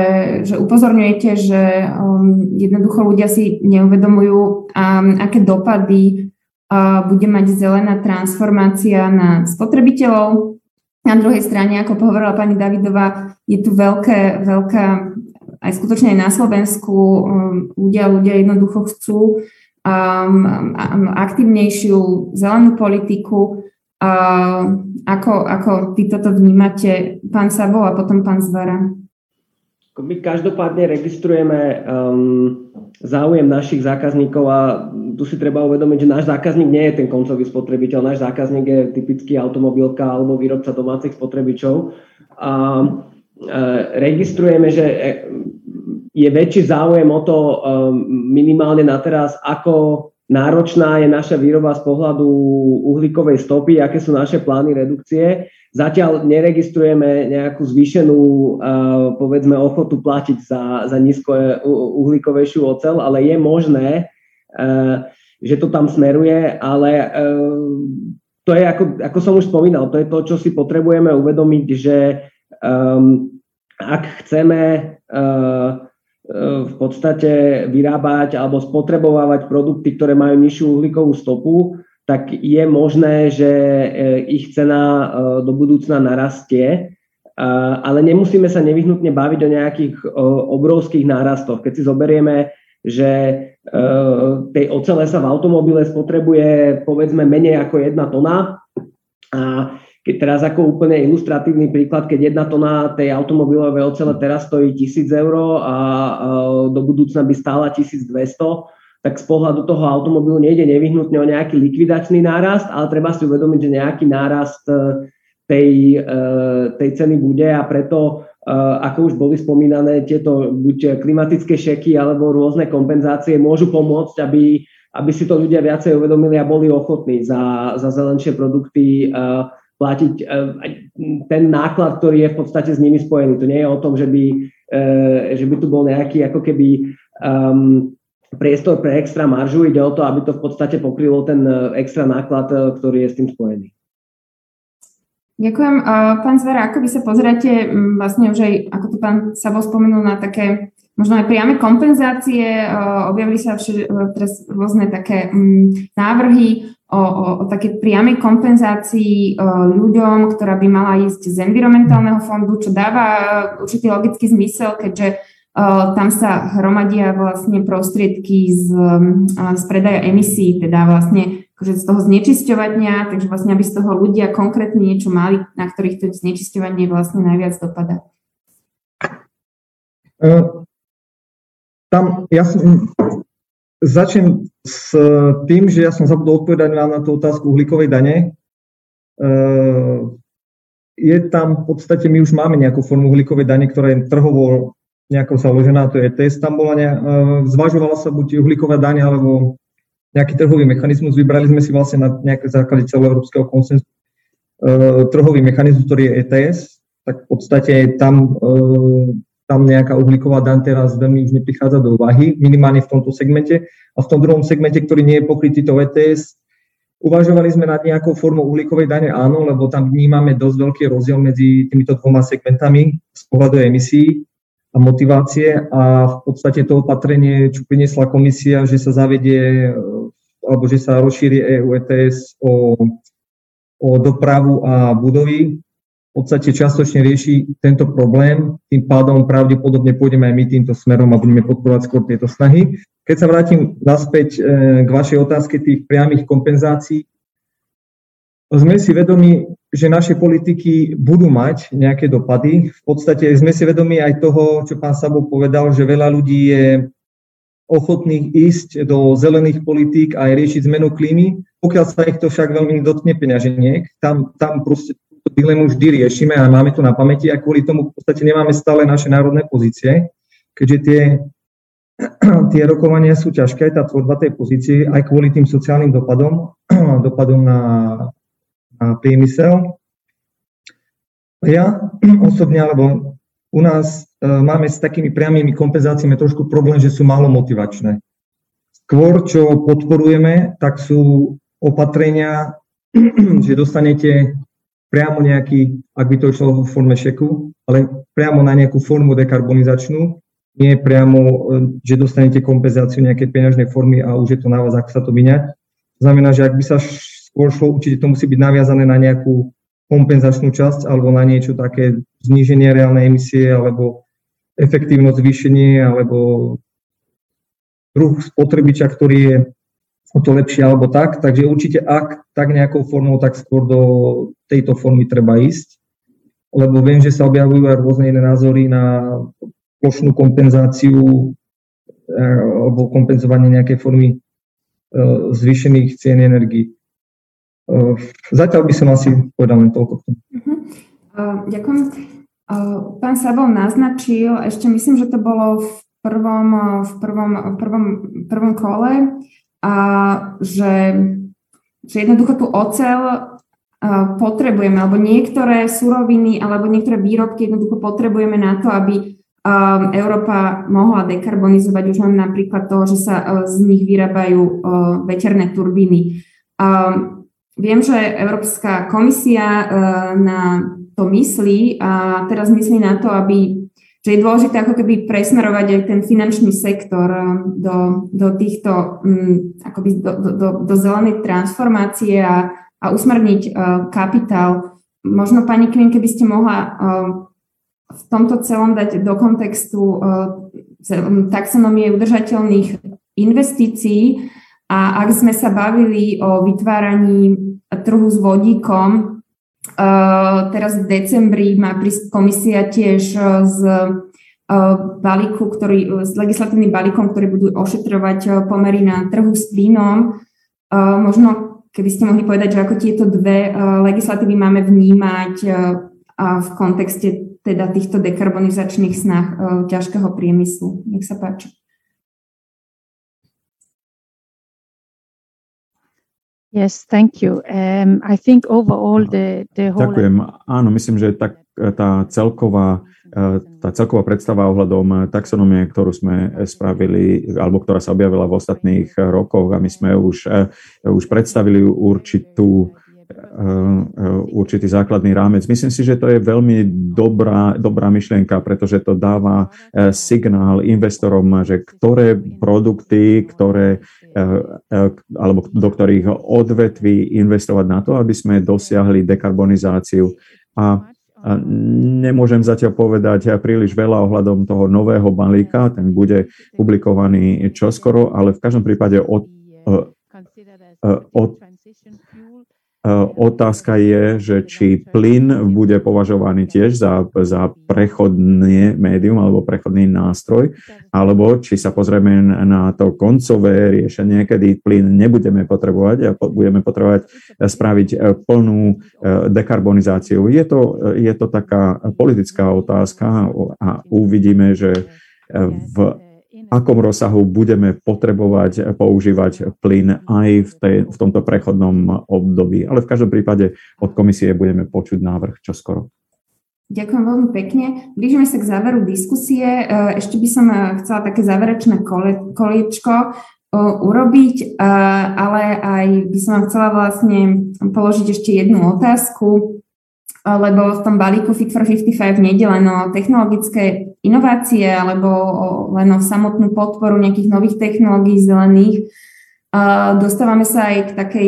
že upozorňujete, že um, jednoducho ľudia si neuvedomujú, um, aké dopady bude mať zelená transformácia na spotrebiteľov. Na druhej strane, ako povedala pani Davidová, je tu veľké, veľká aj skutočne aj na Slovensku um, ľudia, ľudia jednoducho chcú um, aktívnejšiu zelenú politiku. Uh, ako, ako vy toto vnímate, pán Sabo a potom pán Zvara? My každopádne registrujeme um, záujem našich zákazníkov a tu si treba uvedomiť, že náš zákazník nie je ten koncový spotrebiteľ, náš zákazník je typický automobilka alebo výrobca domácich spotrebičov. A registrujeme, že e, je väčší záujem o to e, minimálne na teraz, ako náročná je naša výroba z pohľadu uhlíkovej stopy, aké sú naše plány redukcie. Zatiaľ neregistrujeme nejakú zvýšenú, povedzme, ochotu platiť za, za nízko uhlíkovejšiu ocel, ale je možné, že to tam smeruje, ale to je, ako, ako som už spomínal, to je to, čo si potrebujeme uvedomiť, že Um, ak chceme uh, v podstate vyrábať alebo spotrebovávať produkty, ktoré majú nižšiu uhlíkovú stopu, tak je možné, že uh, ich cena do budúcna narastie, ale nemusíme sa nevyhnutne baviť o nejakých obrovských nárastoch. Keď si zoberieme, že tej ocele sa v automobile spotrebuje povedzme menej ako jedna tona a keď teraz ako úplne ilustratívny príklad, keď jedna tona tej automobilovej ocele teraz stojí 1000 eur a do budúcna by stála 1200, tak z pohľadu toho automobilu nejde nevyhnutne o nejaký likvidačný nárast, ale treba si uvedomiť, že nejaký nárast e, tej, e, tej ceny bude a preto, e, ako už boli spomínané, tieto buď klimatické šeky alebo rôzne kompenzácie môžu pomôcť, aby, aby si to ľudia viacej uvedomili a boli ochotní za, za zelenšie produkty platiť e, ten náklad, ktorý je v podstate s nimi spojený. To nie je o tom, že by, e, že by tu bol nejaký ako keby um, priestor pre extra maržu, ide o to, aby to v podstate pokrylo ten extra náklad, ktorý je s tým spojený. Ďakujem. Pán Zvera, ako vy sa pozeráte, vlastne už aj, ako tu pán Sabo spomenul, na také možno aj priame kompenzácie, objavili sa teraz rôzne také návrhy o, o, o také priamej kompenzácii ľuďom, ktorá by mala ísť z environmentálneho fondu, čo dáva určitý logický zmysel, keďže tam sa hromadia vlastne prostriedky z, z predaja emisí, teda vlastne akože z toho znečisťovania, takže vlastne aby z toho ľudia konkrétne niečo mali, na ktorých to znečisťovanie vlastne najviac dopada. Uh, tam ja som, začnem s tým, že ja som zabudol odpovedať vám na tú otázku uhlíkovej dane. Uh, je tam v podstate, my už máme nejakú formu uhlíkovej dane, ktorá je trhovo nejako založená, to je test, tam bola ne, uh, zvažovala sa buď uhlíková daň alebo nejaký trhový mechanizmus. Vybrali sme si vlastne na nejaké základe celoeurópskeho konsenzu trhový mechanizmus, ktorý je ETS, tak v podstate tam, tam nejaká uhlíková daň teraz veľmi už neprichádza do úvahy, minimálne v tomto segmente. A v tom druhom segmente, ktorý nie je pokrytý to ETS, uvažovali sme nad nejakou formou uhlíkovej dane, áno, lebo tam vnímame dosť veľký rozdiel medzi týmito dvoma segmentami z pohľadu emisí a motivácie a v podstate to opatrenie, čo priniesla komisia, že sa zavedie alebo že sa rozšíri EU ETS o, o dopravu a budovy, podstate častočne rieši tento problém, tým pádom pravdepodobne pôjdeme aj my týmto smerom a budeme podporovať skôr tieto snahy. Keď sa vrátim naspäť e, k vašej otázke tých priamých kompenzácií, sme si vedomi, že naše politiky budú mať nejaké dopady. V podstate sme si vedomi aj toho, čo pán Sabo povedal, že veľa ľudí je ochotných ísť do zelených politík a aj riešiť zmenu klímy, pokiaľ sa ich to však veľmi dotkne peňaženiek, tam, tam proste dilemu vždy riešime a máme to na pamäti a kvôli tomu v podstate nemáme stále naše národné pozície, keďže tie, tie rokovania sú ťažké, tá tvorba tej pozície, aj kvôli tým sociálnym dopadom, dopadom na, na priemysel. Ja osobne, alebo u nás E, máme s takými priamými kompenzáciami trošku problém, že sú málo motivačné. Skôr, čo podporujeme, tak sú opatrenia, že dostanete priamo nejaký, ak by to išlo v forme šeku, ale priamo na nejakú formu dekarbonizačnú, nie priamo, e, že dostanete kompenzáciu nejakej peňažnej formy a už je to na vás, ako sa to vyňať. Znamená, že ak by sa skôr šlo, určite to musí byť naviazané na nejakú kompenzačnú časť alebo na niečo také zníženie reálnej emisie alebo efektívnosť zvýšenie alebo druh spotrebiča, ktorý je o to lepšie alebo tak. Takže určite ak tak nejakou formou, tak skôr do tejto formy treba ísť. Lebo viem, že sa objavujú aj rôzne iné názory na plošnú kompenzáciu eh, alebo kompenzovanie nejakej formy eh, zvýšených cien energii. Eh, zatiaľ by som asi povedal len toľko. Uh-huh. Uh, ďakujem. Pán Sabol naznačil, ešte myslím, že to bolo v prvom, v prvom, v prvom, v prvom kole, a že, že jednoducho tú ocel potrebujeme, alebo niektoré suroviny, alebo niektoré výrobky jednoducho potrebujeme na to, aby Európa mohla dekarbonizovať už len napríklad to, že sa z nich vyrábajú veterné turbíny. Viem, že Európska komisia na to myslí a teraz myslí na to, aby že je dôležité ako keby presmerovať aj ten finančný sektor um, do, do týchto, um, akoby do, do, do zelenej transformácie a, a usmerniť uh, kapitál. Možno, pani Kvin, keby ste mohla uh, v tomto celom dať do kontextu uh, taxonomie udržateľných investícií a ak sme sa bavili o vytváraní trhu s vodíkom, teraz v decembri má komisia tiež uh, s uh, balíku, ktorý, s legislatívnym balíkom, ktorý budú ošetrovať pomery na trhu s plynom. Možno, keby ste mohli povedať, že ako tieto dve legislatívy máme vnímať v kontexte teda týchto dekarbonizačných snah ťažkého priemyslu. Nech sa páči. Yes, thank you. Um, I think overall the, the whole... Ďakujem. Áno, myslím, že tak tá celková tá celková predstava ohľadom taxonomie, ktorú sme spravili, alebo ktorá sa objavila v ostatných rokoch a my sme už, už predstavili určitú určitý základný rámec. Myslím si, že to je veľmi dobrá, dobrá myšlienka, pretože to dáva signál investorom, že ktoré produkty, ktoré, alebo do ktorých odvetví investovať na to, aby sme dosiahli dekarbonizáciu. A Nemôžem zatiaľ povedať príliš veľa ohľadom toho nového balíka, ten bude publikovaný čoskoro, ale v každom prípade od, od, E, otázka je, že či plyn bude považovaný tiež za, za prechodné médium alebo prechodný nástroj, alebo či sa pozrieme na to koncové riešenie, kedy plyn nebudeme potrebovať a budeme potrebovať spraviť e, plnú dekarbonizáciu. Je to, je to taká politická otázka a uvidíme, že v akom rozsahu budeme potrebovať používať plyn aj v, tej, v tomto prechodnom období. Ale v každom prípade od komisie budeme počuť návrh čoskoro. Ďakujem veľmi pekne. Blížime sa k záveru diskusie. E, ešte by som e, chcela také záverečné koliečko e, urobiť, ale aj by som vám chcela vlastne položiť ešte jednu otázku lebo v tom balíku Fit for 55 nejde len o technologické inovácie alebo len o samotnú podporu nejakých nových technológií zelených. Dostávame sa aj k takej,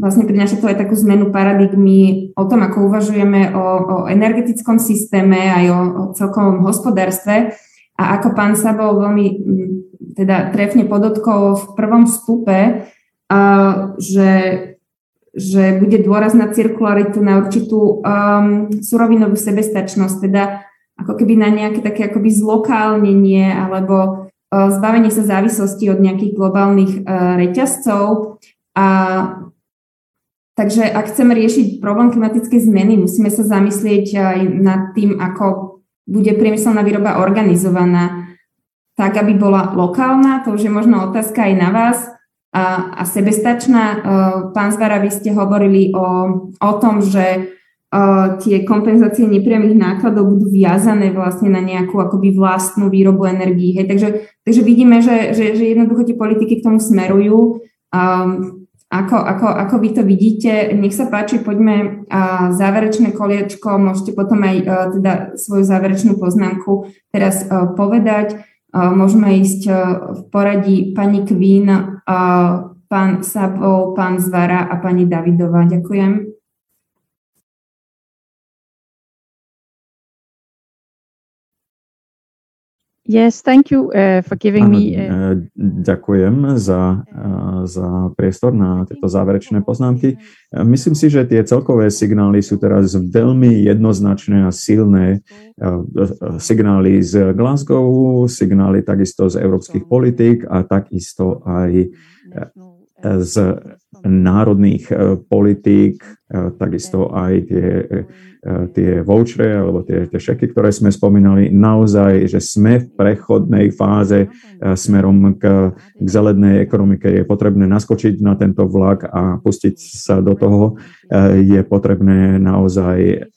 vlastne prináša to aj takú zmenu paradigmy o tom, ako uvažujeme o, o energetickom systéme aj o, o celkovom hospodárstve. A ako pán Sabo veľmi teda trefne podotkol v prvom stupe, že že bude dôraz na cirkularitu, na určitú um, surovinovú sebestačnosť, teda ako keby na nejaké také akoby zlokálnenie alebo uh, zbavenie sa závislosti od nejakých globálnych uh, reťazcov. A takže ak chceme riešiť problém klimatickej zmeny, musíme sa zamyslieť aj nad tým, ako bude priemyselná výroba organizovaná tak, aby bola lokálna. To už je možno otázka aj na vás a, a sebestačná. E, pán Zvara, vy ste hovorili o, o tom, že e, tie kompenzácie nepriamých nákladov budú viazané vlastne na nejakú akoby vlastnú výrobu energií. Hej. Takže, takže vidíme, že, že, že jednoducho tie politiky k tomu smerujú. Um, ako, ako, ako vy to vidíte? Nech sa páči, poďme a záverečné koliečko, môžete potom aj a, teda svoju záverečnú poznámku teraz a, povedať. Môžeme ísť v poradí pani Queen, pán Sabov, pán Zvara a pani Davidová. Ďakujem. Yes, thank you uh, for giving me... Uh... Ďakujem za, uh, za priestor na tieto záverečné poznámky. Myslím si, že tie celkové signály sú teraz veľmi jednoznačné a silné. Signály z Glasgow, signály takisto z európskych politík a takisto aj z národných politík, takisto aj tie E, tie vouchery alebo tie, tie šeky, ktoré sme spomínali, naozaj, že sme v prechodnej fáze e, smerom k, k zelenej ekonomike. Je potrebné naskočiť na tento vlak a pustiť sa do toho. E, je potrebné naozaj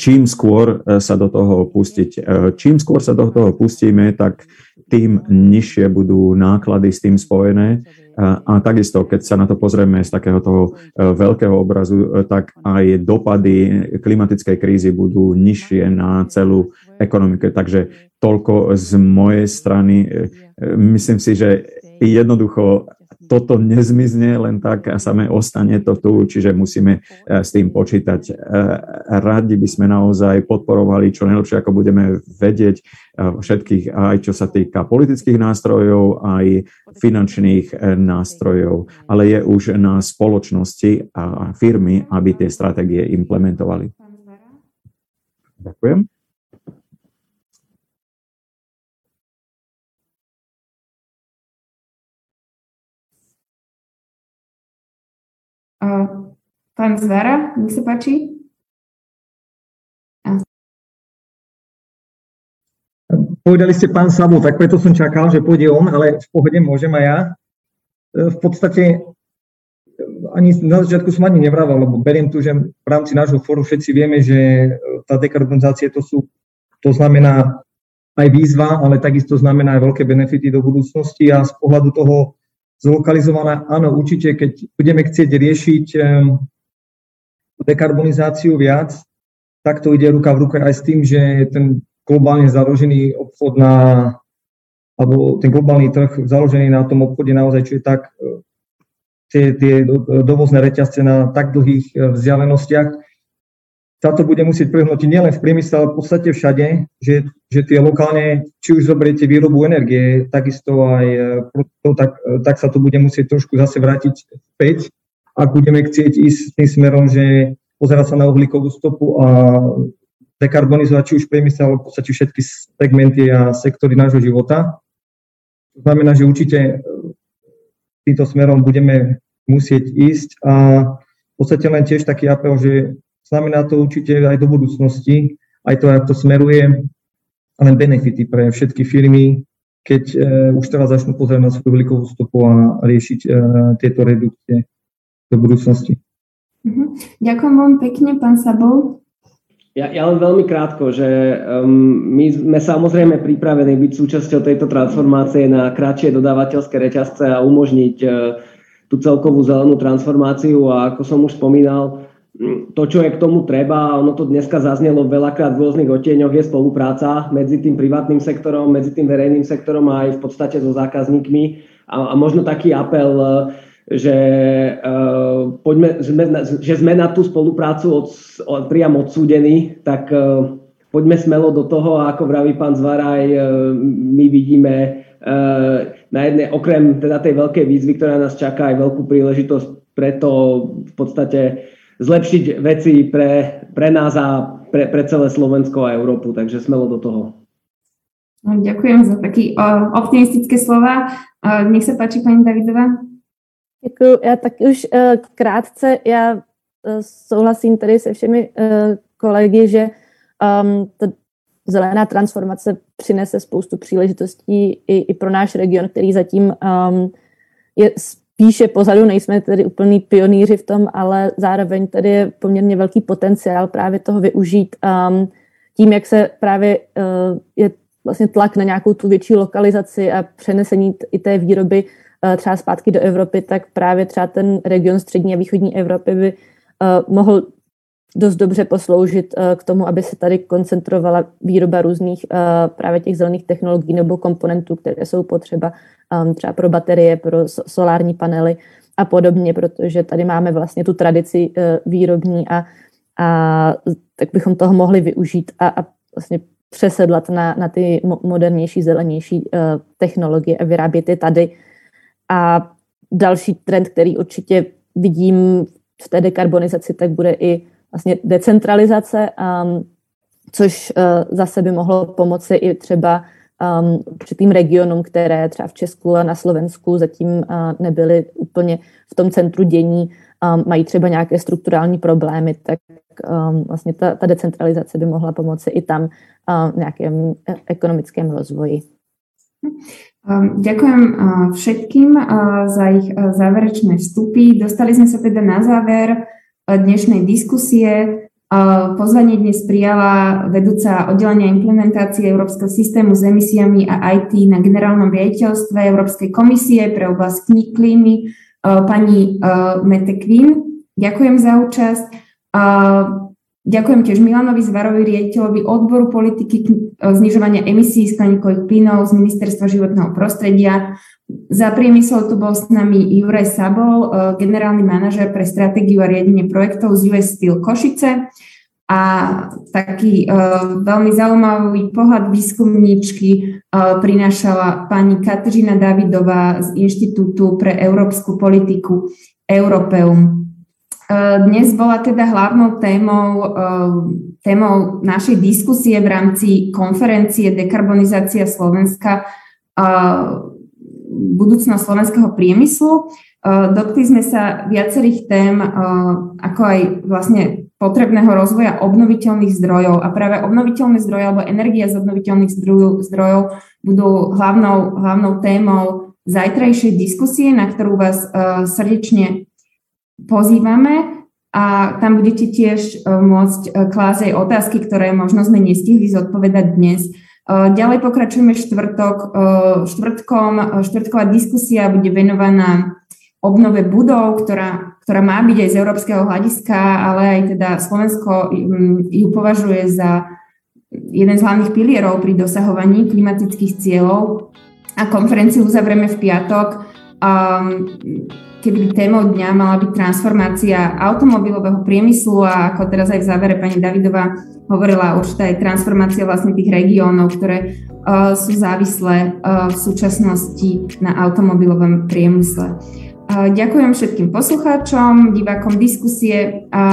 čím skôr sa do toho pustiť. Čím skôr sa do toho pustíme, tak tým nižšie budú náklady s tým spojené a takisto, keď sa na to pozrieme z takého toho e, veľkého obrazu, e, tak aj dopady klimatickej krízy budú nižšie na celú ekonomiku. Takže toľko z mojej strany. E, myslím si, že jednoducho toto nezmizne len tak a samé ostane to tu, čiže musíme s tým počítať. Radi by sme naozaj podporovali čo najlepšie, ako budeme vedieť všetkých, aj čo sa týka politických nástrojov, aj finančných nástrojov, ale je už na spoločnosti a firmy, aby tie stratégie implementovali. Ďakujem. Pán Zvara, nech sa páči. Povedali ste pán Sabu, tak preto som čakal, že pôjde on, ale v pohode môžem aj ja. E, v podstate, ani na začiatku som ani nevraval, lebo beriem tu, že v rámci nášho fóru všetci vieme, že tá dekarbonizácia to sú, to znamená aj výzva, ale takisto znamená aj veľké benefity do budúcnosti a z pohľadu toho zlokalizované, áno, určite, keď budeme chcieť riešiť dekarbonizáciu viac, tak to ide ruka v ruke aj s tým, že ten globálne založený obchod na, alebo ten globálny trh založený na tom obchode naozaj, čo je tak tie, tie dovozné reťazce na tak dlhých e, vzdialenostiach, táto bude musieť prehnúť nielen v priemysle, ale v podstate všade, že, že tie lokálne, či už zoberiete výrobu energie, takisto aj to, e, tak, e, tak sa to bude musieť trošku zase vrátiť späť, ak budeme chcieť ísť tým smerom, že pozerať sa na uhlíkovú stopu a dekarbonizovať či už priemysel, alebo v podstate všetky segmenty a sektory nášho života. To znamená, že určite týmto smerom budeme musieť ísť a v podstate len tiež taký apel, že Znamená to určite aj do budúcnosti, aj to, ako to smeruje, len benefity pre všetky firmy, keď uh, už teraz začnú pozerať na svoju veľkou stopu a riešiť uh, tieto redukcie do budúcnosti. Uh-huh. Ďakujem vám pekne, pán Sabol. Ja, ja len veľmi krátko, že um, my sme samozrejme pripravení byť súčasťou tejto transformácie na kratšie dodávateľské reťazce a umožniť uh, tú celkovú zelenú transformáciu a ako som už spomínal, to, čo je k tomu treba, ono to dneska zaznelo veľakrát v rôznych odtieňoch, je spolupráca medzi tým privátnym sektorom, medzi tým verejným sektorom a aj v podstate so zákazníkmi. A, a možno taký apel, e, že, uh, poďme, sme, že sme na tú spoluprácu od, od, priam odsúdení, tak uh, poďme smelo do toho ako vraví pán Zvaraj, uh, my vidíme uh, na jednej, okrem teda tej veľkej výzvy, ktorá nás čaká, aj veľkú príležitosť preto v podstate zlepšiť veci pre, pre nás a pre, pre celé Slovensko a Európu, takže smelo do toho. Ďakujem za taký optimistické slova. Nech sa páči, pani Davidová. Děkuji. Já tak už uh, krátce, já uh, souhlasím tady se všemi uh, kolegy, že um, ta zelená transformace přinese spoustu příležitostí i, i pro náš region, který zatím um, je píše pozadu, nejsme tedy úplný pionýři v tom, ale zároveň tady je poměrně velký potenciál právě toho využít um, tím, jak se právě uh, je vlastně tlak na nějakou tu větší lokalizaci a přenesení i té výroby třeba zpátky do Evropy, tak právě třeba ten region střední a východní Evropy by uh, mohl dost dobře posloužit uh, k tomu, aby se tady koncentrovala výroba různých právě těch zelených technologií nebo komponentů, které jsou potřeba um, třeba pro baterie, pro solární panely a podobně, protože tady máme vlastně tu tradici výrobní a, a tak bychom toho mohli využít a, a vlastně přesedlat na, na ty modernější, zelenější technologie a vyrábět je tady. A další trend, který určitě vidím v té dekarbonizaci, tak bude i vlastně decentralizace, um, což uh, zase by mohlo pomoci i třeba um, určitým regionům, které třeba v Česku a na Slovensku zatím uh, nebyly úplně v tom centru dění, um, mají třeba nějaké strukturální problémy, tak um, vlastně ta, ta decentralizace by mohla pomoci i tam uh, nějakém ekonomickém rozvoji. Ďakujem všetkým za ich záverečné vstupy. Dostali sme sa teda na záver dnešnej diskusie. Pozvanie dnes prijala vedúca oddelenia implementácie Európskeho systému s emisiami a IT na generálnom riaditeľstve Európskej komisie pre oblasť klímy pani Mete Quinn. Ďakujem za účasť. Ďakujem tiež Milanovi Zvarovi, riaditeľovi odboru politiky znižovania emisí skleníkových plynov z Ministerstva životného prostredia. Za priemysel tu bol s nami Juraj Sabol, generálny manažer pre stratégiu a riadenie projektov z US Steel Košice a taký uh, veľmi zaujímavý pohľad výskumníčky prinášala pani Kateřina Davidová z Inštitútu pre európsku politiku Europeum. Dnes bola teda hlavnou témou, témou našej diskusie v rámci konferencie Dekarbonizácia Slovenska budúcnosť slovenského priemyslu. Dotkli sme sa viacerých tém, ako aj vlastne potrebného rozvoja obnoviteľných zdrojov a práve obnoviteľné zdroje alebo energia z obnoviteľných zdrojov budú hlavnou, hlavnou témou zajtrajšej diskusie, na ktorú vás srdečne pozývame a tam budete tiež môcť klásť aj otázky, ktoré možno sme nestihli zodpovedať dnes. Ďalej pokračujeme štvrtok. Štvrtkom, štvrtková diskusia bude venovaná obnove budov, ktorá, ktorá má byť aj z európskeho hľadiska, ale aj teda Slovensko ju považuje za jeden z hlavných pilierov pri dosahovaní klimatických cieľov. A konferenciu uzavrieme v piatok, kedy by témou dňa mala byť transformácia automobilového priemyslu a ako teraz aj v závere pani Davidová hovorila, určite aj transformácia vlastne tých regiónov, ktoré uh, sú závislé uh, v súčasnosti na automobilovom priemysle. Ďakujem všetkým poslucháčom, divákom diskusie a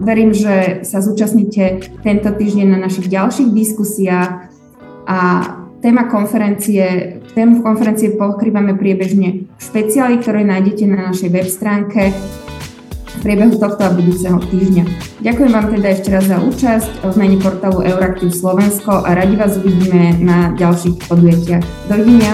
verím, že sa zúčastníte tento týždeň na našich ďalších diskusiách a téma konferencie, tému konferencie pokrývame priebežne v špeciáli, ktoré nájdete na našej web stránke v priebehu tohto a budúceho týždňa. Ďakujem vám teda ešte raz za účasť v mene portálu Euraktiv Slovensko a radi vás uvidíme na ďalších podujetiach. Dovidenia.